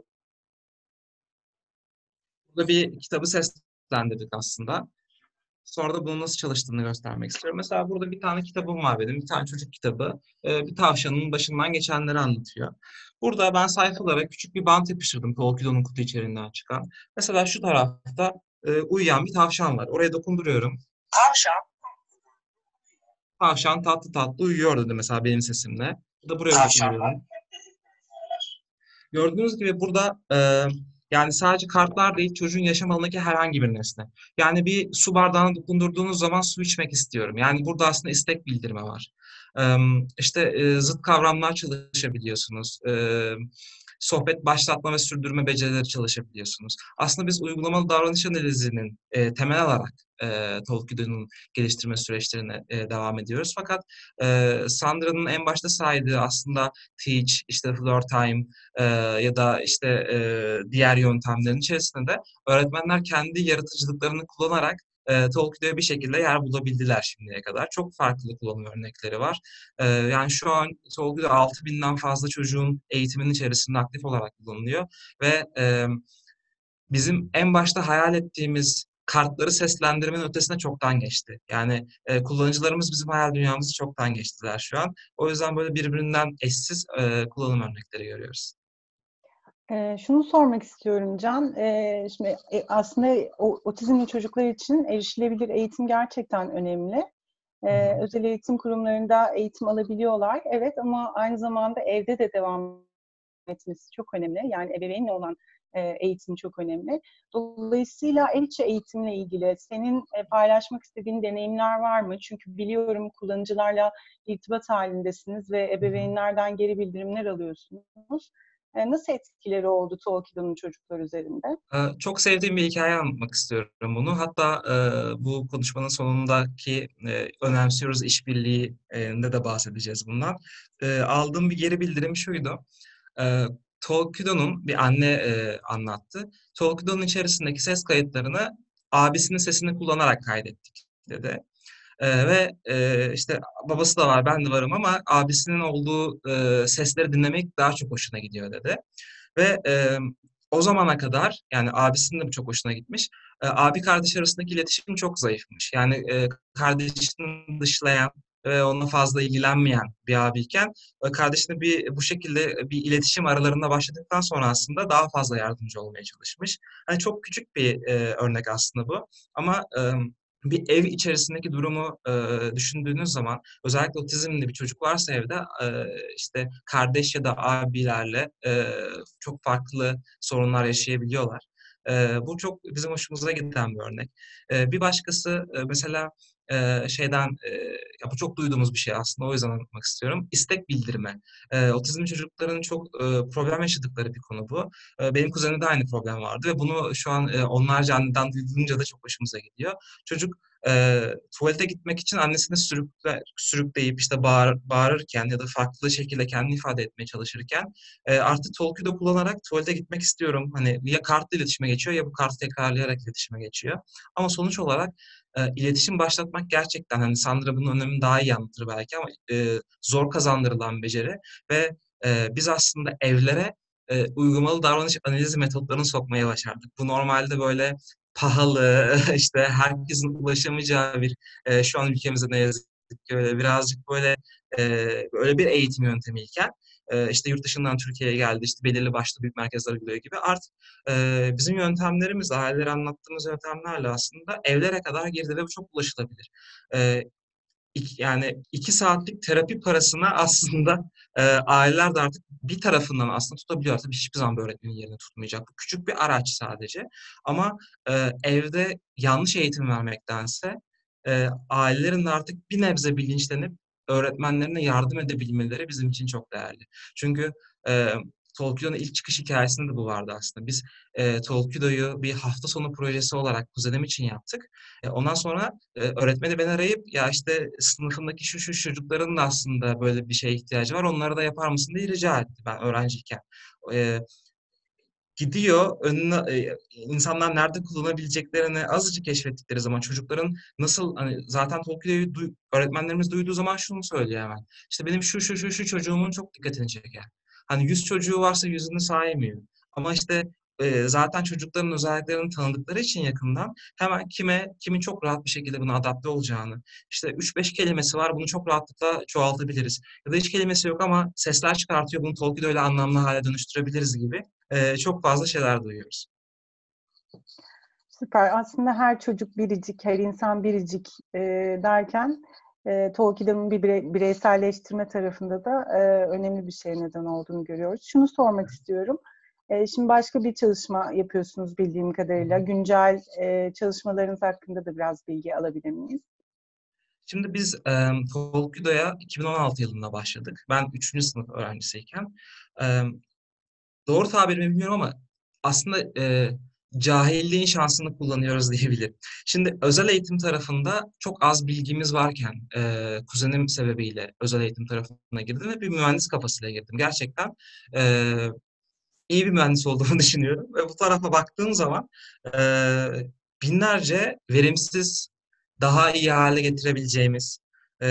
Burada bir kitabı seslendirdik aslında. Sonra da bunun nasıl çalıştığını göstermek istiyorum. Mesela burada bir tane kitabım var benim. Bir tane çocuk kitabı. Ee, bir tavşanın başından geçenleri anlatıyor. Burada ben sayfalara küçük bir bant yapıştırdım Tolkien'in kutu içerisinden çıkan. Mesela şu tarafta e, uyuyan bir tavşan var. Oraya dokunduruyorum. Tavşan. Tavşan tatlı tatlı uyuyor dedi mesela benim sesimle. Bu da buraya Tavşanlar. dokunuyorum. Gördüğünüz gibi burada e, yani sadece kartlar değil çocuğun yaşam alanındaki herhangi bir nesne. Yani bir su bardağına dokundurduğunuz zaman su içmek istiyorum. Yani burada aslında istek bildirme var. İşte zıt kavramlar çalışabiliyorsunuz. Sohbet başlatma ve sürdürme becerileri çalışabiliyorsunuz. Aslında biz uygulamalı davranış analizinin e, temel alarak e, Tolkien'in geliştirme süreçlerine e, devam ediyoruz. Fakat e, Sandra'nın en başta saydığı aslında teach, işte floor time e, ya da işte e, diğer yöntemlerin içerisinde de öğretmenler kendi yaratıcılıklarını kullanarak e, Tolkien'e bir şekilde yer bulabildiler şimdiye kadar. Çok farklı kullanım örnekleri var. E, yani şu an Tolkien'de 6000'den fazla çocuğun eğitiminin içerisinde aktif olarak kullanılıyor ve e, bizim en başta hayal ettiğimiz kartları seslendirmenin ötesine çoktan geçti. Yani e, kullanıcılarımız bizim hayal dünyamızı çoktan geçtiler şu an. O yüzden böyle birbirinden eşsiz e, kullanım örnekleri görüyoruz. Ee, şunu sormak istiyorum Can. Ee, şimdi e, aslında o, otizmli çocuklar için erişilebilir eğitim gerçekten önemli. Hı. özel eğitim kurumlarında eğitim alabiliyorlar. Evet ama aynı zamanda evde de devam etmesi çok önemli. Yani ebeveynle olan e, eğitim çok önemli. Dolayısıyla ev içi eğitimle ilgili senin e, paylaşmak istediğin deneyimler var mı? Çünkü biliyorum kullanıcılarla irtibat halindesiniz ve ebeveynlerden geri bildirimler alıyorsunuz. Nasıl etkileri oldu Tolkien'in çocuklar üzerinde? Çok sevdiğim bir hikaye anlatmak istiyorum bunu. Hatta bu konuşmanın sonundaki önemsiyoruz işbirliğinde de bahsedeceğiz bundan. Aldığım bir geri bildirim şuydu. Tolkien'in bir anne anlattı. Tolkien'in içerisindeki ses kayıtlarını abisinin sesini kullanarak kaydettik dedi. E, ve e, işte babası da var, ben de varım ama abisinin olduğu e, sesleri dinlemek daha çok hoşuna gidiyor dedi. Ve e, o zamana kadar yani abisinin de çok hoşuna gitmiş. E, abi kardeş arasındaki iletişim çok zayıfmış. Yani e, kardeşini dışlayan ve onunla fazla ilgilenmeyen bir abiyken e, kardeşine bir bu şekilde bir iletişim aralarında başladıktan sonra aslında daha fazla yardımcı olmaya çalışmış. Hani çok küçük bir e, örnek aslında bu ama e, bir ev içerisindeki durumu e, düşündüğünüz zaman özellikle otizmli bir çocuk varsa evde e, işte kardeş ya da abilerle e, çok farklı sorunlar yaşayabiliyorlar. E, bu çok bizim hoşumuza giden bir örnek. E, bir başkası e, mesela şeyden e, bu çok duyduğumuz bir şey aslında o yüzden anlatmak istiyorum. İstek bildirme. E, otizmli çocukların çok e, problem yaşadıkları bir konu bu. E, benim kuzenimde aynı problem vardı ve bunu şu an e, onlarca anneden duyduğunca da çok hoşumuza gidiyor. Çocuk e, tuvalete gitmek için annesini sürükle, sürükleyip işte bağır, bağırırken ya da farklı şekilde kendini ifade etmeye çalışırken e, artık Tolkien'i kullanarak tuvalete gitmek istiyorum. Hani ya kartla iletişime geçiyor ya bu kartı tekrarlayarak iletişime geçiyor. Ama sonuç olarak e, iletişim başlatmak gerçekten hani Sandra bunun önemini daha iyi anlatır belki ama e, zor kazandırılan beceri ve e, biz aslında evlere e, uygulamalı davranış analizi metotlarını sokmaya başardık. Bu normalde böyle pahalı, işte herkesin ulaşamayacağı bir e, şu an ülkemizde ne yazık ki öyle birazcık böyle e, böyle bir eğitim yöntemiyken e, işte yurt dışından Türkiye'ye geldi işte belirli başlı büyük merkezler gidiyor gibi artık e, bizim yöntemlerimiz ailelere anlattığımız yöntemlerle aslında evlere kadar girdi ve bu çok ulaşılabilir. E, yani iki saatlik terapi parasına aslında e, aileler de artık bir tarafından aslında tutabiliyor. Tabii hiçbir zaman öğretmenin yerini tutmayacak. Bu küçük bir araç sadece. Ama e, evde yanlış eğitim vermektense e, ailelerin de artık bir nebze bilinçlenip öğretmenlerine yardım edebilmeleri bizim için çok değerli. Çünkü e, Tolkien'in ilk çıkış hikayesinde de bu vardı aslında. Biz e, Tolkien'u bir hafta sonu projesi olarak kuzenim için yaptık. E, ondan sonra e, öğretmeni beni arayıp ya işte sınıfındaki şu şu çocukların da aslında böyle bir şeye ihtiyacı var. Onları da yapar mısın diye rica etti ben öğrenciyken. E, gidiyor önüne e, insanlar nerede kullanabileceklerini azıcık keşfettikleri zaman çocukların nasıl hani zaten Tolkien'i duy, öğretmenlerimiz duyduğu zaman şunu söylüyor hemen. İşte benim şu şu şu şu çocuğumun çok dikkatini çeker. Hani 100 çocuğu varsa yüzünü saymıyor. Ama işte e, zaten çocukların özelliklerini tanıdıkları için yakından hemen kime kimin çok rahat bir şekilde buna adapte olacağını işte 3-5 kelimesi var bunu çok rahatlıkla çoğaltabiliriz. Ya da hiç kelimesi yok ama sesler çıkartıyor bunu Tolkien'de öyle anlamlı hale dönüştürebiliriz gibi e, çok fazla şeyler duyuyoruz. Süper. Aslında her çocuk biricik, her insan biricik e, derken e, Tolkien'in bir birey, bireyselleştirme tarafında da e, önemli bir şey neden olduğunu görüyoruz. Şunu sormak istiyorum. E, şimdi başka bir çalışma yapıyorsunuz bildiğim kadarıyla. Güncel e, çalışmalarınız hakkında da biraz bilgi alabilir miyiz? Şimdi biz e, Tolkien'e 2016 yılında başladık. Ben 3. sınıf öğrencisiyken. E, doğru tabirimi bilmiyorum ama aslında e, cahilliğin şansını kullanıyoruz diyebilirim. Şimdi özel eğitim tarafında çok az bilgimiz varken e, kuzenim sebebiyle özel eğitim tarafına girdim ve bir mühendis kafasıyla girdim. Gerçekten e, iyi bir mühendis olduğumu düşünüyorum ve bu tarafa baktığım zaman e, binlerce verimsiz, daha iyi hale getirebileceğimiz e,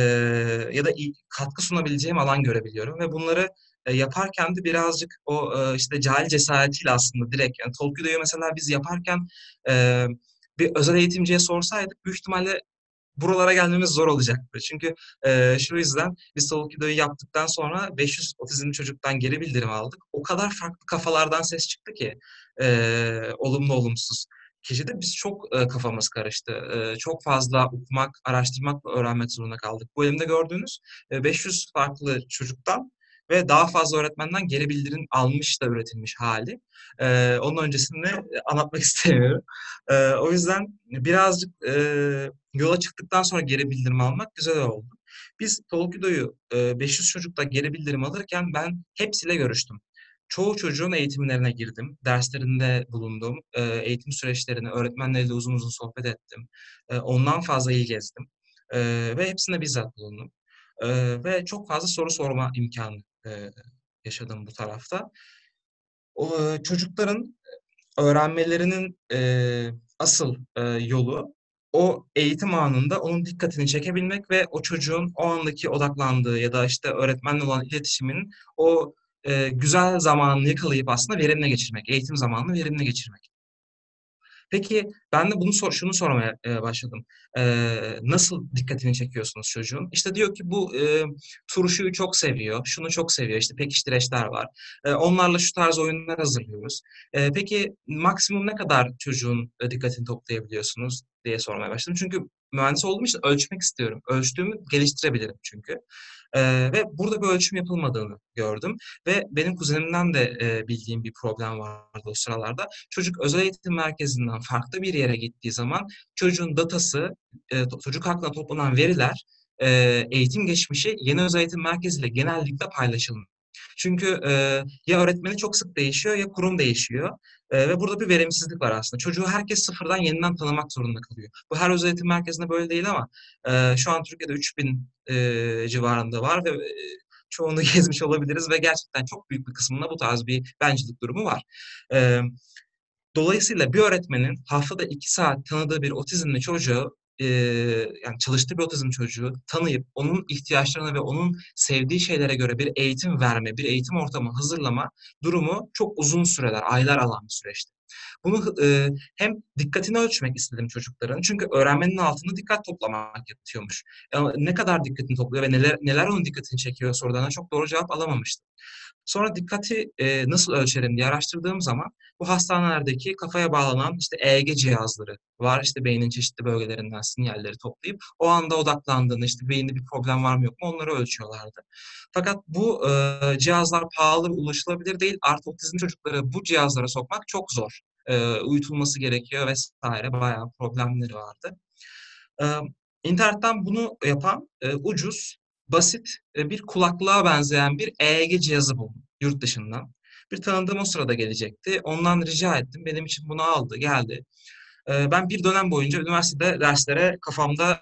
ya da katkı sunabileceğim alan görebiliyorum ve bunları e, yaparken de birazcık o e, işte cahil cesaretiyle aslında direkt yani Tolkien'i mesela biz yaparken e, bir özel eğitimciye sorsaydık büyük ihtimalle buralara gelmemiz zor olacaktı. Çünkü e, şu yüzden biz Tolkien'i yaptıktan sonra 500 otizmli çocuktan geri bildirim aldık. O kadar farklı kafalardan ses çıktı ki e, olumlu olumsuz kişide biz çok e, kafamız karıştı. E, çok fazla okumak, araştırmak ve öğrenmek zorunda kaldık. Bu elimde gördüğünüz e, 500 farklı çocuktan ve daha fazla öğretmenden geri bildirim almış da üretilmiş hali. Ee, onun öncesini anlatmak istemiyorum. Ee, o yüzden birazcık e, yola çıktıktan sonra geri bildirim almak güzel oldu. Biz Tolkido'yu e, 500 çocukla geri bildirim alırken ben hepsiyle görüştüm. Çoğu çocuğun eğitimlerine girdim, derslerinde bulundum, eğitim süreçlerini, öğretmenleriyle uzun uzun sohbet ettim. Ondan fazla iyi gezdim ve hepsinde bizzat bulundum. Ve çok fazla soru sorma imkanı yaşadım bu tarafta. Çocukların öğrenmelerinin asıl yolu o eğitim anında onun dikkatini çekebilmek ve o çocuğun o andaki odaklandığı ya da işte öğretmenle olan iletişimin o e, güzel zamanını yakalayıp aslında verimle geçirmek, eğitim zamanını verimle geçirmek. Peki ben de bunu sor, şunu sormaya e, başladım. E, nasıl dikkatini çekiyorsunuz çocuğun? İşte diyor ki bu e, turşuyu çok seviyor, şunu çok seviyor. İşte pekiştireçler var. E, onlarla şu tarz oyunlar hazırlıyoruz. E, peki maksimum ne kadar çocuğun e, dikkatini toplayabiliyorsunuz diye sormaya başladım. Çünkü mühendis olduğum için ölçmek istiyorum. Ölçtüğümü geliştirebilirim çünkü. E, ve burada bir ölçüm yapılmadığını gördüm. Ve benim kuzenimden de e, bildiğim bir problem vardı o sıralarda. Çocuk özel eğitim merkezinden farklı bir yere gittiği zaman çocuğun datası, e, çocuk hakkında toplanan veriler, e, eğitim geçmişi yeni özel eğitim merkeziyle genellikle paylaşılmıyor. Çünkü e, ya öğretmeni çok sık değişiyor ya kurum değişiyor. E, ve burada bir verimsizlik var aslında. Çocuğu herkes sıfırdan yeniden tanımak zorunda kalıyor. Bu her özel eğitim merkezinde böyle değil ama e, şu an Türkiye'de 3000 e, civarında var ve e, çoğunu gezmiş olabiliriz ve gerçekten çok büyük bir kısmında bu tarz bir bencilik durumu var. E, dolayısıyla bir öğretmenin haftada iki saat tanıdığı bir otizmli çocuğu e, yani çalıştığı bir otizm çocuğu tanıyıp onun ihtiyaçlarına ve onun sevdiği şeylere göre bir eğitim verme, bir eğitim ortamı hazırlama durumu çok uzun süreler, aylar alan bir süreçti. Bunu e, hem dikkatini ölçmek istedim çocukların. Çünkü öğrenmenin altında dikkat toplamak yatıyormuş. Yani ne kadar dikkatini topluyor ve neler neler onun dikkatini çekiyor sorularına çok doğru cevap alamamıştım. Sonra dikkati e, nasıl ölçerim diye araştırdığım zaman bu hastanelerdeki kafaya bağlanan işte EEG cihazları var. İşte beynin çeşitli bölgelerinden sinyalleri toplayıp o anda odaklandığını işte beyinde bir problem var mı yok mu onları ölçüyorlardı. Fakat bu e, cihazlar pahalı ulaşılabilir değil. Artı otizm çocukları bu cihazlara sokmak çok zor. E, uyutulması gerekiyor vesaire bayağı problemleri vardı. E, internetten bunu yapan e, ucuz basit e, bir kulaklığa benzeyen bir EEG cihazı buldum yurt dışından. Bir tanıdığım o sırada gelecekti. Ondan rica ettim. Benim için bunu aldı, geldi. E, ben bir dönem boyunca üniversitede derslere kafamda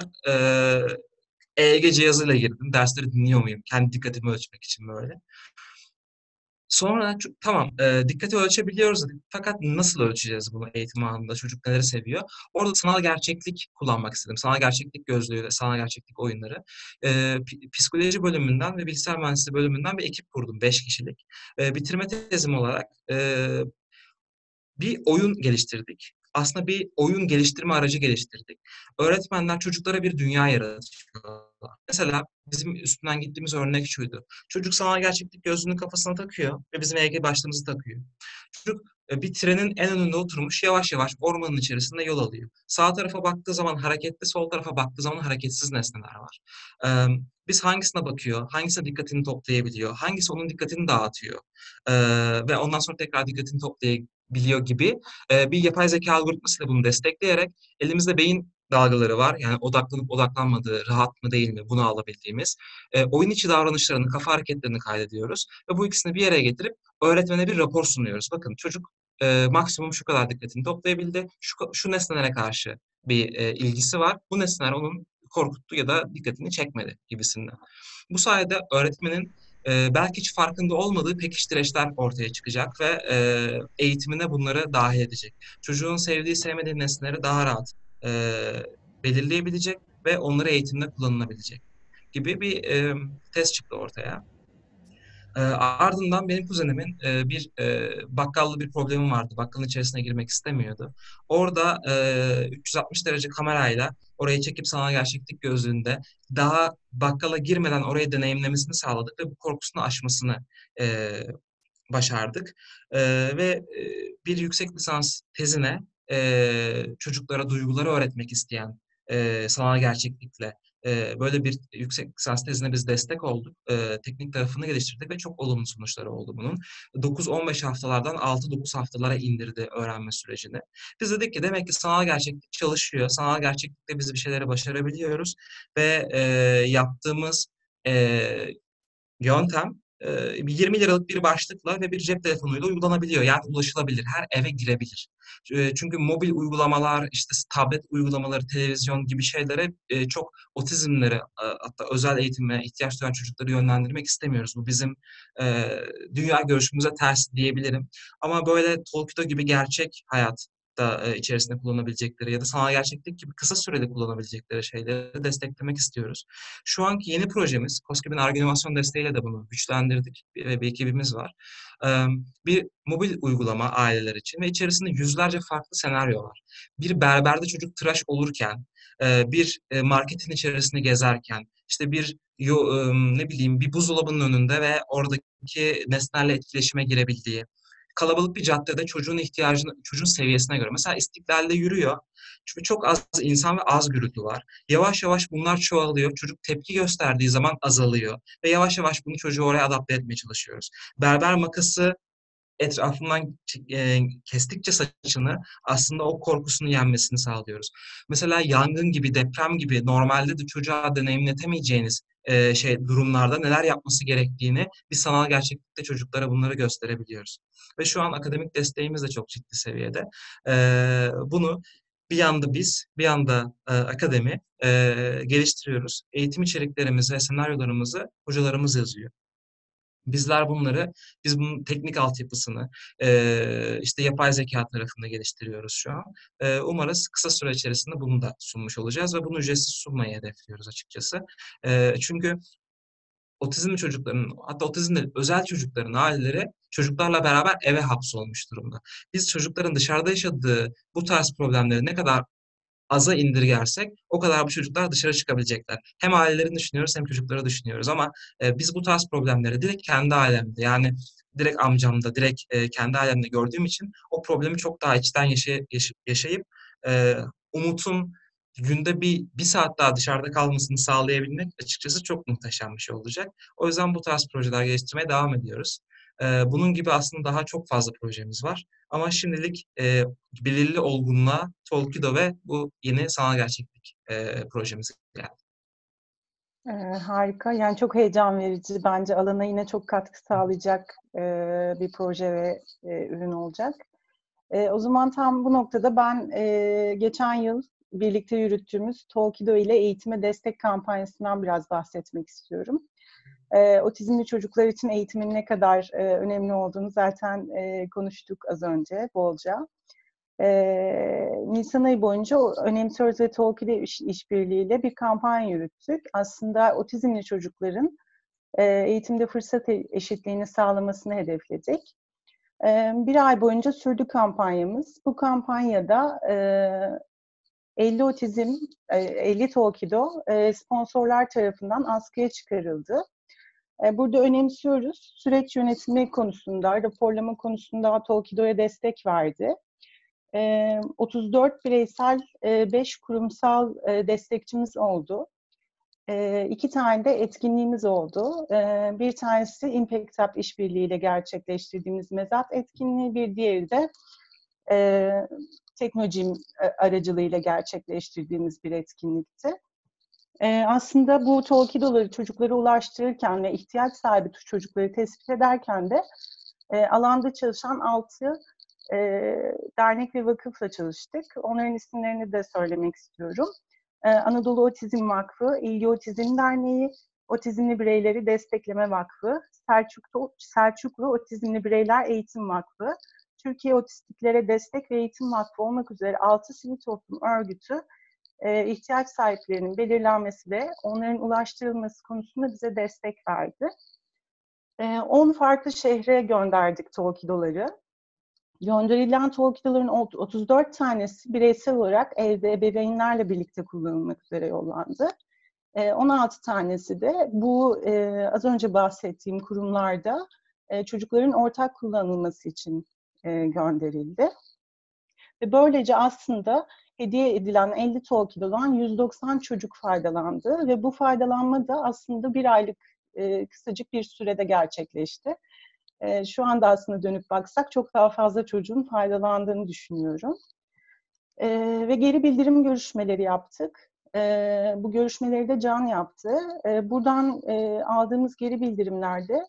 EEG e cihazıyla girdim. Dersleri dinliyor muyum? Kendi dikkatimi ölçmek için böyle. Sonra tamam e, dikkati ölçebiliyoruz dedik. Fakat nasıl ölçeceğiz bunu eğitim anında? Çocuk neleri seviyor? Orada sanal gerçeklik kullanmak istedim. Sanal gerçeklik gözlüğü ve sanal gerçeklik oyunları. E, psikoloji bölümünden ve bilgisayar mühendisliği bölümünden bir ekip kurdum. Beş kişilik. E, bitirme tezim olarak e, bir oyun geliştirdik. Aslında bir oyun geliştirme aracı geliştirdik. Öğretmenler çocuklara bir dünya yaratıyorlar. Mesela bizim üstünden gittiğimiz örnek şuydu. Çocuk sanal gerçeklik gözlüğünü kafasına takıyor ve bizim EG başlığımızı takıyor. Çocuk e, bir trenin en önünde oturmuş yavaş yavaş ormanın içerisinde yol alıyor. Sağ tarafa baktığı zaman hareketli, sol tarafa baktığı zaman hareketsiz nesneler var. Ee, biz hangisine bakıyor, hangisine dikkatini toplayabiliyor, hangisi onun dikkatini dağıtıyor ee, ve ondan sonra tekrar dikkatini toplayabiliyor gibi e, bir yapay zeka algoritmasıyla bunu destekleyerek elimizde beyin dalgaları var. Yani odaklanıp odaklanmadığı, rahat mı değil mi bunu alabildiğimiz. E, oyun içi davranışlarını, kafa hareketlerini kaydediyoruz ve bu ikisini bir araya getirip öğretmene bir rapor sunuyoruz. Bakın çocuk e, maksimum şu kadar dikkatini toplayabildi. Şu, şu nesnelere karşı bir e, ilgisi var. Bu nesneler onun korkuttu ya da dikkatini çekmedi gibisinden. Bu sayede öğretmenin e, belki hiç farkında olmadığı pekiştireçler ortaya çıkacak ve e, eğitimine bunları dahil edecek. Çocuğun sevdiği sevmediği nesneleri daha rahat e, belirleyebilecek ve onları eğitimde kullanılabilecek gibi bir e, test çıktı ortaya. E, ardından benim kuzenimin e, bir e, bakkallı bir problemi vardı. Bakkalın içerisine girmek istemiyordu. Orada e, 360 derece kamerayla orayı çekip sanal gerçeklik gözlüğünde daha bakkala girmeden orayı deneyimlemesini sağladık ve bu korkusunu aşmasını e, başardık. E, ve e, bir yüksek lisans tezine e, çocuklara duyguları öğretmek isteyen e, sanal gerçeklikle e, böyle bir yüksek lisans tezine biz destek olduk. E, teknik tarafını geliştirdik ve çok olumlu sonuçları oldu bunun. 9-15 haftalardan 6-9 haftalara indirdi öğrenme sürecini. Biz dedik ki demek ki sanal gerçeklik çalışıyor. Sanal gerçeklikte biz bir şeyleri başarabiliyoruz ve e, yaptığımız e, yöntem 20 liralık bir başlıkla ve bir cep telefonuyla uygulanabiliyor. Yani ulaşılabilir, her eve girebilir. Çünkü mobil uygulamalar, işte tablet uygulamaları, televizyon gibi şeylere çok otizmleri, hatta özel eğitime ihtiyaç duyan çocukları yönlendirmek istemiyoruz. Bu bizim dünya görüşümüze ters diyebilirim. Ama böyle Tolkido gibi gerçek hayat da e, içerisinde kullanabilecekleri ya da sanal gerçeklik gibi kısa sürede kullanabilecekleri şeyleri desteklemek istiyoruz. Şu anki yeni projemiz, COSGAP'in ARGE inovasyon desteğiyle de bunu güçlendirdik ve bir ekibimiz var. Bir mobil uygulama aileler için ve içerisinde yüzlerce farklı senaryo var. Bir berberde çocuk tıraş olurken, bir marketin içerisinde gezerken, işte bir ne bileyim bir buzdolabının önünde ve oradaki nesnelerle etkileşime girebildiği, kalabalık bir caddede çocuğun ihtiyacını, çocuğun seviyesine göre. Mesela İstiklal'de yürüyor. Çünkü çok az insan ve az gürültü var. Yavaş yavaş bunlar çoğalıyor. Çocuk tepki gösterdiği zaman azalıyor. Ve yavaş yavaş bunu çocuğu oraya adapte etmeye çalışıyoruz. Berber makası etrafından e, kestikçe saçını aslında o korkusunu yenmesini sağlıyoruz. Mesela yangın gibi, deprem gibi normalde de çocuğa deneyimletemeyeceğiniz e, şey durumlarda neler yapması gerektiğini bir sanal gerçeklikte çocuklara bunları gösterebiliyoruz. Ve şu an akademik desteğimiz de çok ciddi seviyede. E, bunu bir yanda biz, bir yanda e, akademi e, geliştiriyoruz. Eğitim içeriklerimizi ve senaryolarımızı hocalarımız yazıyor. Bizler bunları, biz bunun teknik altyapısını, e, işte yapay zeka tarafında geliştiriyoruz şu an. E, umarız kısa süre içerisinde bunu da sunmuş olacağız ve bunu ücretsiz sunmayı hedefliyoruz açıkçası. E, çünkü otizmli çocukların, hatta otizmli özel çocukların aileleri çocuklarla beraber eve hapsolmuş durumda. Biz çocukların dışarıda yaşadığı bu tarz problemleri ne kadar aza indirgersek o kadar bu çocuklar dışarı çıkabilecekler. Hem ailelerini düşünüyoruz hem çocukları düşünüyoruz ama e, biz bu tarz problemleri direkt kendi ailemde yani direkt amcamda, direkt e, kendi ailemde gördüğüm için o problemi çok daha içten yaşay yaşayıp e, Umut'un günde bir, bir saat daha dışarıda kalmasını sağlayabilmek açıkçası çok muhteşem bir şey olacak. O yüzden bu tarz projeler geliştirmeye devam ediyoruz. E, bunun gibi aslında daha çok fazla projemiz var. Ama şimdilik e, belirli olgunluğa Tolkido ve bu yeni sanal gerçeklik e, projemiz geldi. Ee, harika. Yani çok heyecan verici. Bence alana yine çok katkı sağlayacak e, bir proje ve e, ürün olacak. E, o zaman tam bu noktada ben e, geçen yıl birlikte yürüttüğümüz Tolkido ile eğitime destek kampanyasından biraz bahsetmek istiyorum. E, otizmli çocuklar için eğitimin ne kadar e, önemli olduğunu zaten e, konuştuk az önce bolca. E, Nisan ayı boyunca Önemsiyoruz ve Talk ile iş, işbirliğiyle bir kampanya yürüttük. Aslında otizmli çocukların e, eğitimde fırsat e, eşitliğini sağlamasını hedefledik. E, bir ay boyunca sürdü kampanyamız. Bu kampanyada e, 50 otizm, e, 50 Tokido e, sponsorlar tarafından askıya çıkarıldı. E, burada önemsiyoruz. Süreç yönetimi konusunda, raporlama konusunda Tokido'ya destek verdi. 34 e, bireysel, 5 kurumsal destekçimiz oldu. İki tane de etkinliğimiz oldu. Bir tanesi Impact Hub işbirliğiyle gerçekleştirdiğimiz mezat etkinliği, bir diğeri de teknoloji aracılığıyla gerçekleştirdiğimiz bir etkinlikti. Aslında bu Tolkidoları çocuklara ulaştırırken ve ihtiyaç sahibi çocukları tespit ederken de alanda çalışan altı dernek ve vakıfla çalıştık. Onların isimlerini de söylemek istiyorum. Ee, Anadolu Otizm Vakfı, İlgi Otizm Derneği, Otizmli Bireyleri Destekleme Vakfı, Selçuklu, Selçuklu Otizmli Bireyler Eğitim Vakfı, Türkiye Otistiklere Destek ve Eğitim Vakfı olmak üzere 6 sivil toplum örgütü e, ihtiyaç sahiplerinin belirlenmesi ve onların ulaştırılması konusunda bize destek verdi. 10 e, farklı şehre gönderdik Tolkidoları. Gönderilen Tolkidoların 34 tanesi bireysel olarak evde ebeveynlerle birlikte kullanılmak üzere yollandı. 16 tanesi de bu az önce bahsettiğim kurumlarda çocukların ortak kullanılması için gönderildi. Ve böylece aslında hediye edilen 50 Tolkido'dan 190 çocuk faydalandı ve bu faydalanma da aslında bir aylık kısacık bir sürede gerçekleşti e, şu anda aslında dönüp baksak çok daha fazla çocuğun faydalandığını düşünüyorum. E, ve geri bildirim görüşmeleri yaptık. E, bu görüşmeleri de Can yaptı. E, buradan e, aldığımız geri bildirimlerde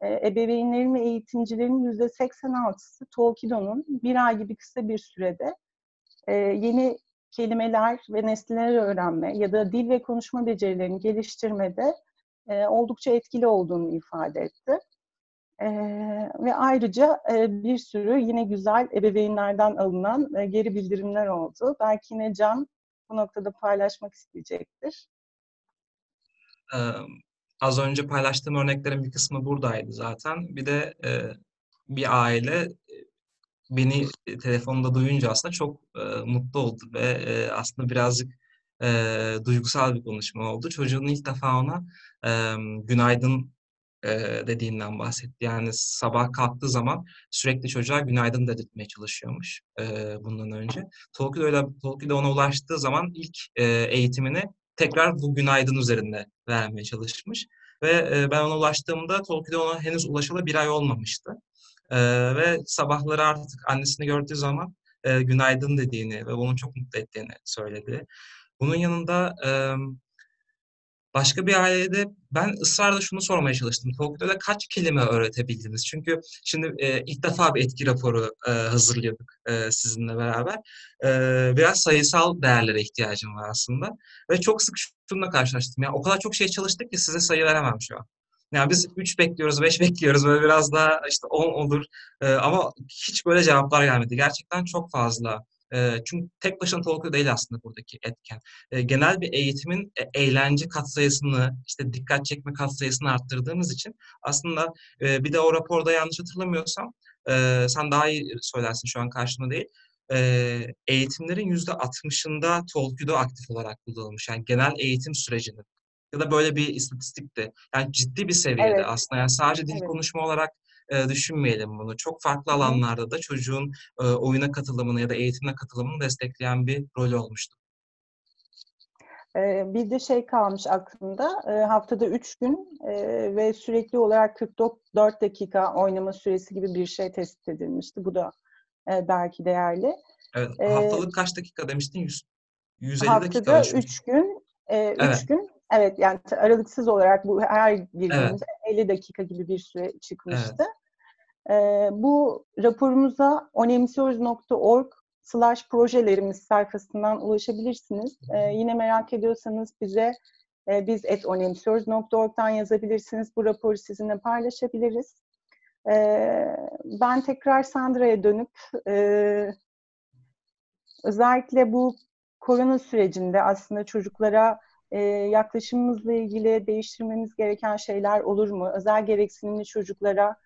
e, ebeveynlerin ve eğitimcilerin yüzde 86'sı Tolkido'nun bir ay gibi kısa bir sürede yeni kelimeler ve nesneler öğrenme ya da dil ve konuşma becerilerini geliştirmede oldukça etkili olduğunu ifade etti. Ve ayrıca bir sürü yine güzel ebeveynlerden alınan geri bildirimler oldu. Belki yine Can bu noktada paylaşmak isteyecektir. Az önce paylaştığım örneklerin bir kısmı buradaydı zaten. Bir de bir aile beni telefonda duyunca aslında çok e, mutlu oldu ve e, aslında birazcık e, duygusal bir konuşma oldu. Çocuğun ilk defa ona e, günaydın dediğinden bahsetti. Yani sabah kalktığı zaman sürekli çocuğa günaydın dedirtmeye çalışıyormuş bundan önce. Tolkien öyle Tolkien ona ulaştığı zaman ilk eğitimini tekrar bu günaydın üzerinde vermeye çalışmış. Ve ben ona ulaştığımda Tolkien ona henüz ulaşalı bir ay olmamıştı. Ve sabahları artık annesini gördüğü zaman günaydın dediğini ve bunu çok mutlu ettiğini söyledi. Bunun yanında Başka bir ailede ben ısrarla şunu sormaya çalıştım. Folklor'da kaç kelime öğretebildiniz? Çünkü şimdi e, ilk defa bir etki raporu e, hazırlıyorduk e, sizinle beraber. E, biraz sayısal değerlere ihtiyacım var aslında. Ve çok sık şununla karşılaştım. Yani o kadar çok şey çalıştık ki size sayı veremem şu an. Yani biz 3 bekliyoruz, 5 bekliyoruz. Böyle biraz daha işte 10 olur. E, ama hiç böyle cevaplar gelmedi. Gerçekten çok fazla çünkü tek başına Tolkien değil aslında buradaki etken. genel bir eğitimin e, eğlence katsayısını, işte dikkat çekme katsayısını arttırdığımız için aslında bir de o raporda yanlış hatırlamıyorsam, sen daha iyi söylersin şu an karşımda değil, eğitimlerin yüzde 60'ında Tolkien'de aktif olarak kullanılmış. Yani genel eğitim sürecinin ya da böyle bir istatistikti. Yani ciddi bir seviyede evet. aslında. Yani sadece dil evet. konuşma olarak e, düşünmeyelim bunu. Çok farklı alanlarda da çocuğun e, oyuna katılımını ya da eğitimine katılımını destekleyen bir rol olmuştu. Bir de şey kalmış aklımda, haftada 3 gün ve sürekli olarak 44 dakika oynama süresi gibi bir şey tespit edilmişti. Bu da belki değerli. Evet, haftalık kaç dakika demiştin? 100, 150 haftada dakika. Haftada 3 gün, 3 evet. gün Evet yani aralıksız olarak bu her bir evet. 50 dakika gibi bir süre çıkmıştı. Evet. Ee, bu raporumuza onemsiyoruz.org slash projelerimiz sayfasından ulaşabilirsiniz. Ee, yine merak ediyorsanız bize e, biz et onemsiyoruz.org'dan yazabilirsiniz. Bu raporu sizinle paylaşabiliriz. Ee, ben tekrar Sandra'ya dönüp e, özellikle bu korona sürecinde aslında çocuklara e, yaklaşımımızla ilgili değiştirmemiz gereken şeyler olur mu? Özel gereksinimli çocuklara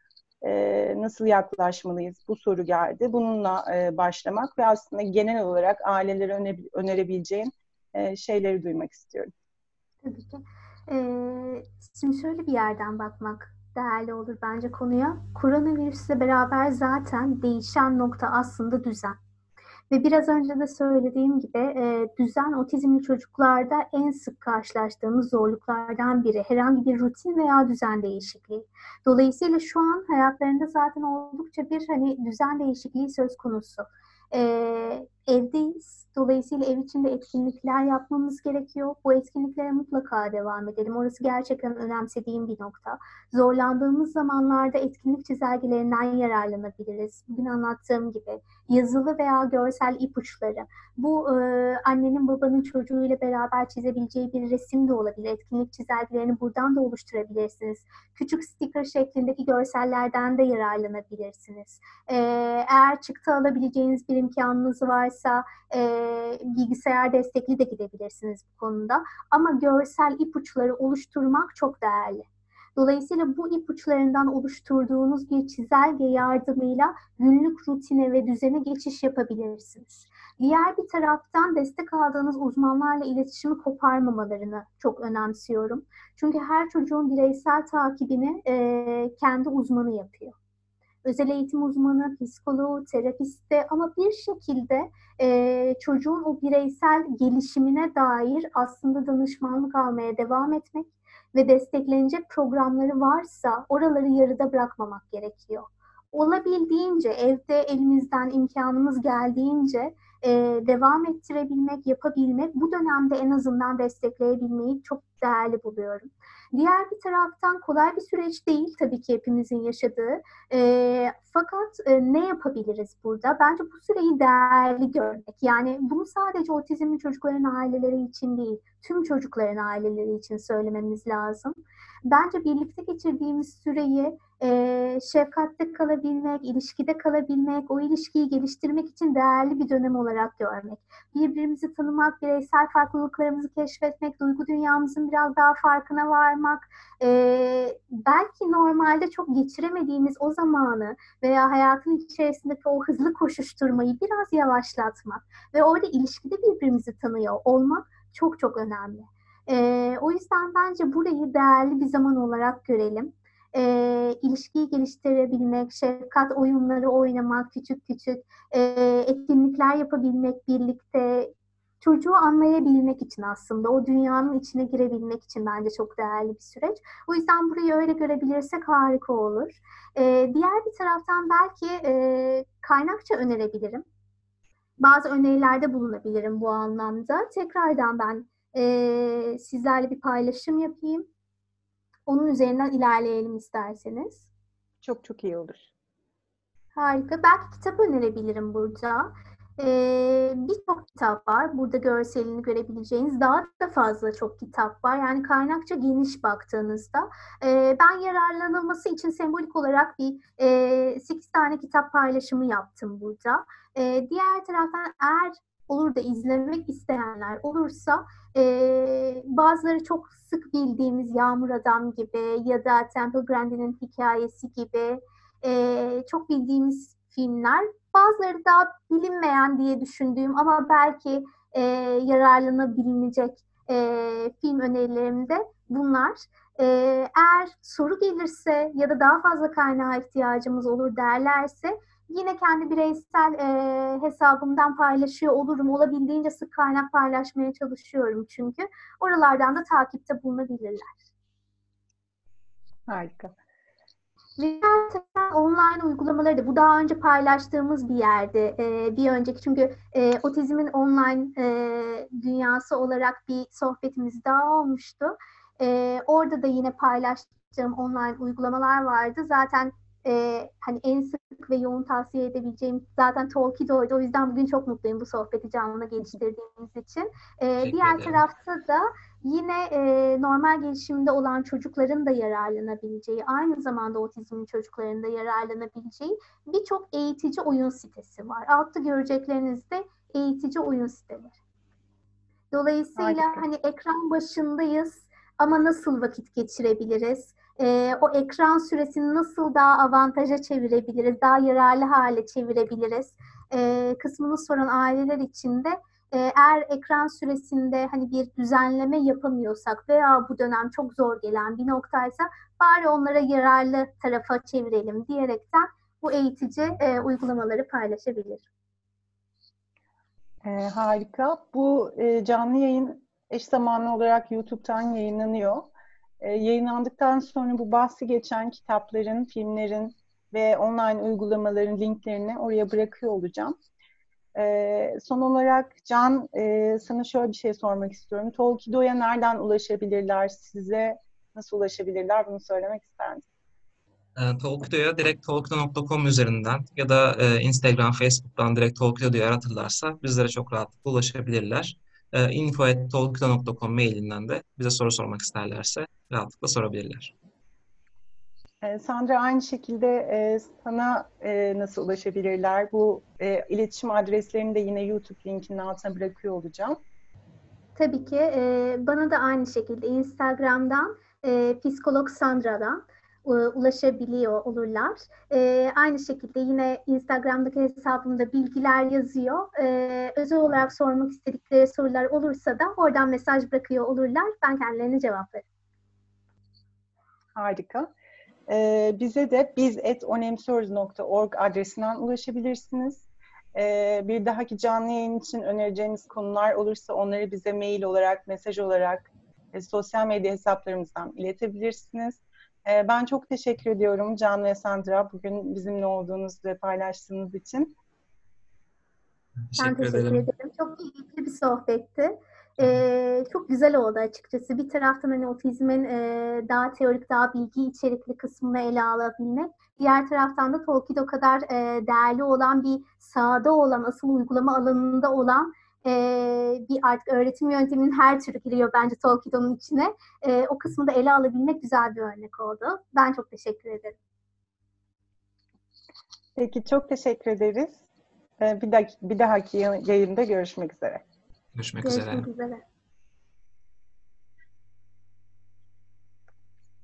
e, nasıl yaklaşmalıyız? Bu soru geldi. Bununla e, başlamak ve aslında genel olarak ailelere öne, önerebileceğim e, şeyleri duymak istiyorum. Tabii ki. Ee, şimdi şöyle bir yerden bakmak değerli olur bence konuya. Koronavirüsle beraber zaten değişen nokta aslında düzen. Ve biraz önce de söylediğim gibi e, düzen otizmli çocuklarda en sık karşılaştığımız zorluklardan biri. Herhangi bir rutin veya düzen değişikliği. Dolayısıyla şu an hayatlarında zaten oldukça bir hani düzen değişikliği söz konusu. E, evdeyiz. Dolayısıyla ev içinde etkinlikler yapmamız gerekiyor. Bu etkinliklere mutlaka devam edelim. Orası gerçekten önemsediğim bir nokta. Zorlandığımız zamanlarda etkinlik çizelgelerinden yararlanabiliriz. Bugün anlattığım gibi yazılı veya görsel ipuçları. Bu e, annenin babanın çocuğuyla beraber çizebileceği bir resim de olabilir. Etkinlik çizelgelerini buradan da oluşturabilirsiniz. Küçük sticker şeklindeki görsellerden de yararlanabilirsiniz. E, eğer çıktı alabileceğiniz bir imkanınız varsa e, bilgisayar destekli de gidebilirsiniz bu konuda. Ama görsel ipuçları oluşturmak çok değerli. Dolayısıyla bu ipuçlarından oluşturduğunuz bir çizelge yardımıyla günlük rutine ve düzene geçiş yapabilirsiniz. Diğer bir taraftan destek aldığınız uzmanlarla iletişimi koparmamalarını çok önemsiyorum. Çünkü her çocuğun bireysel takibini e, kendi uzmanı yapıyor özel eğitim uzmanı, psikoloğu, terapiste ama bir şekilde e, çocuğun o bireysel gelişimine dair aslında danışmanlık almaya devam etmek ve desteklenecek programları varsa oraları yarıda bırakmamak gerekiyor. Olabildiğince evde elimizden imkanımız geldiğince e, devam ettirebilmek, yapabilmek bu dönemde en azından destekleyebilmeyi çok değerli buluyorum. Diğer bir taraftan kolay bir süreç değil tabii ki hepimizin yaşadığı. E, fakat e, ne yapabiliriz burada? Bence bu süreyi değerli görmek. Yani bunu sadece otizmli çocukların aileleri için değil, tüm çocukların aileleri için söylememiz lazım. Bence birlikte geçirdiğimiz süreyi e, şefkatte kalabilmek, ilişkide kalabilmek, o ilişkiyi geliştirmek için değerli bir dönem olarak görmek. Birbirimizi tanımak, bireysel farklılıklarımızı keşfetmek, duygu dünyamızın biraz daha farkına varmak, e, belki normalde çok geçiremediğimiz o zamanı veya hayatın içerisindeki o hızlı koşuşturmayı biraz yavaşlatmak ve orada ilişkide birbirimizi tanıyor olmak çok çok önemli. E, o yüzden bence burayı değerli bir zaman olarak görelim e, ilişkiyi geliştirebilmek, şefkat oyunları oynamak, küçük küçük e, etkinlikler yapabilmek birlikte çocuğu anlayabilmek için aslında o dünyanın içine girebilmek için bence çok değerli bir süreç. O yüzden burayı öyle görebilirsek harika olur. E, diğer bir taraftan belki e, kaynakça önerebilirim. Bazı önerilerde bulunabilirim bu anlamda. Tekrardan ben e, sizlerle bir paylaşım yapayım. Onun üzerinden ilerleyelim isterseniz. Çok çok iyi olur. Harika. Belki kitap önerebilirim burada. Ee, Birçok kitap var. Burada görselini görebileceğiniz daha da fazla çok kitap var. Yani kaynakça geniş baktığınızda. Ee, ben yararlanılması için sembolik olarak bir e, 8 tane kitap paylaşımı yaptım burada. Ee, diğer taraftan eğer olur da izlemek isteyenler olursa e, bazıları çok sık bildiğimiz Yağmur Adam gibi ya da Temple Grandin'in hikayesi gibi e, çok bildiğimiz filmler. Bazıları daha bilinmeyen diye düşündüğüm ama belki e, yararlanabilecek e, film önerilerimde bunlar. E, eğer soru gelirse ya da daha fazla kaynağa ihtiyacımız olur derlerse yine kendi bireysel e, hesabımdan paylaşıyor olurum. Olabildiğince sık kaynak paylaşmaya çalışıyorum çünkü. Oralardan da takipte bulunabilirler. Harika. Ve online uygulamaları da bu daha önce paylaştığımız bir yerde. E, bir önceki çünkü e, otizmin online e, dünyası olarak bir sohbetimiz daha olmuştu. E, orada da yine paylaştığım online uygulamalar vardı. Zaten e, hani en sık ve yoğun tavsiye edebileceğim zaten Tolkido'ydu. O yüzden bugün çok mutluyum bu sohbeti canlı geliştirdiğimiz için. E, diğer tarafta da yine e, normal gelişimde olan çocukların da yararlanabileceği, aynı zamanda otizmli çocukların da yararlanabileceği birçok eğitici oyun sitesi var. Altta göreceklerinizde eğitici oyun siteleri. Dolayısıyla Harika. hani ekran başındayız ama nasıl vakit geçirebiliriz? E, o ekran süresini nasıl daha avantaja çevirebiliriz, daha yararlı hale çevirebiliriz e, kısmını soran aileler için de eğer ekran süresinde hani bir düzenleme yapamıyorsak veya bu dönem çok zor gelen bir noktaysa bari onlara yararlı tarafa çevirelim diyerekten bu eğitici e, uygulamaları paylaşabilir. E, harika. Bu e, canlı yayın eş zamanlı olarak YouTube'dan yayınlanıyor. E, yayınlandıktan sonra bu bahsi geçen kitapların, filmlerin ve online uygulamaların linklerini oraya bırakıyor olacağım. E, son olarak Can, e, sana şöyle bir şey sormak istiyorum. Tolkido'ya nereden ulaşabilirler? Size nasıl ulaşabilirler? Bunu söylemek ister? E, Talkido'ya direkt talkido.com üzerinden ya da e, Instagram, Facebook'tan direkt Talkido diye aratırlarsa bizlere çok rahatlıkla ulaşabilirler. E, info.talkido.com mailinden de bize soru sormak isterlerse rahatlıkla sorabilirler. E, Sandra aynı şekilde e, sana e, nasıl ulaşabilirler? Bu e, iletişim adreslerini de yine YouTube linkinin altına bırakıyor olacağım. Tabii ki e, bana da aynı şekilde Instagram'dan e, psikolog Sandra'dan ulaşabiliyor olurlar. E, aynı şekilde yine Instagram'daki hesabımda bilgiler yazıyor. E, özel olarak sormak istedikleri sorular olursa da oradan mesaj bırakıyor olurlar. Ben kendilerine cevaplarım. Harika. Ee, bize de biz.onemsiyoruz.org adresinden ulaşabilirsiniz. Ee, bir dahaki canlı yayın için önereceğiniz konular olursa onları bize mail olarak, mesaj olarak, e, sosyal medya hesaplarımızdan iletebilirsiniz. Ee, ben çok teşekkür ediyorum Can ve Sandra bugün bizimle olduğunuz ve paylaştığınız için. ben teşekkür ederim. ederim. Çok keyifli bir sohbetti. Ee, çok güzel oldu açıkçası. Bir taraftan hani otizmin e, daha teorik, daha bilgi içerikli kısmını ele alabilmek. Diğer taraftan da Tolkien'de o kadar e, değerli olan bir sahada olan, asıl uygulama alanında olan e, bir artık öğretim yönteminin her türü giriyor bence Tolkien'in içine. E, o kısmı da ele alabilmek güzel bir örnek oldu. Ben çok teşekkür ederim. Peki çok teşekkür ederiz. Bir dahaki, bir dahaki yayında görüşmek üzere. Görüşmek, Görüşmek üzere. üzere.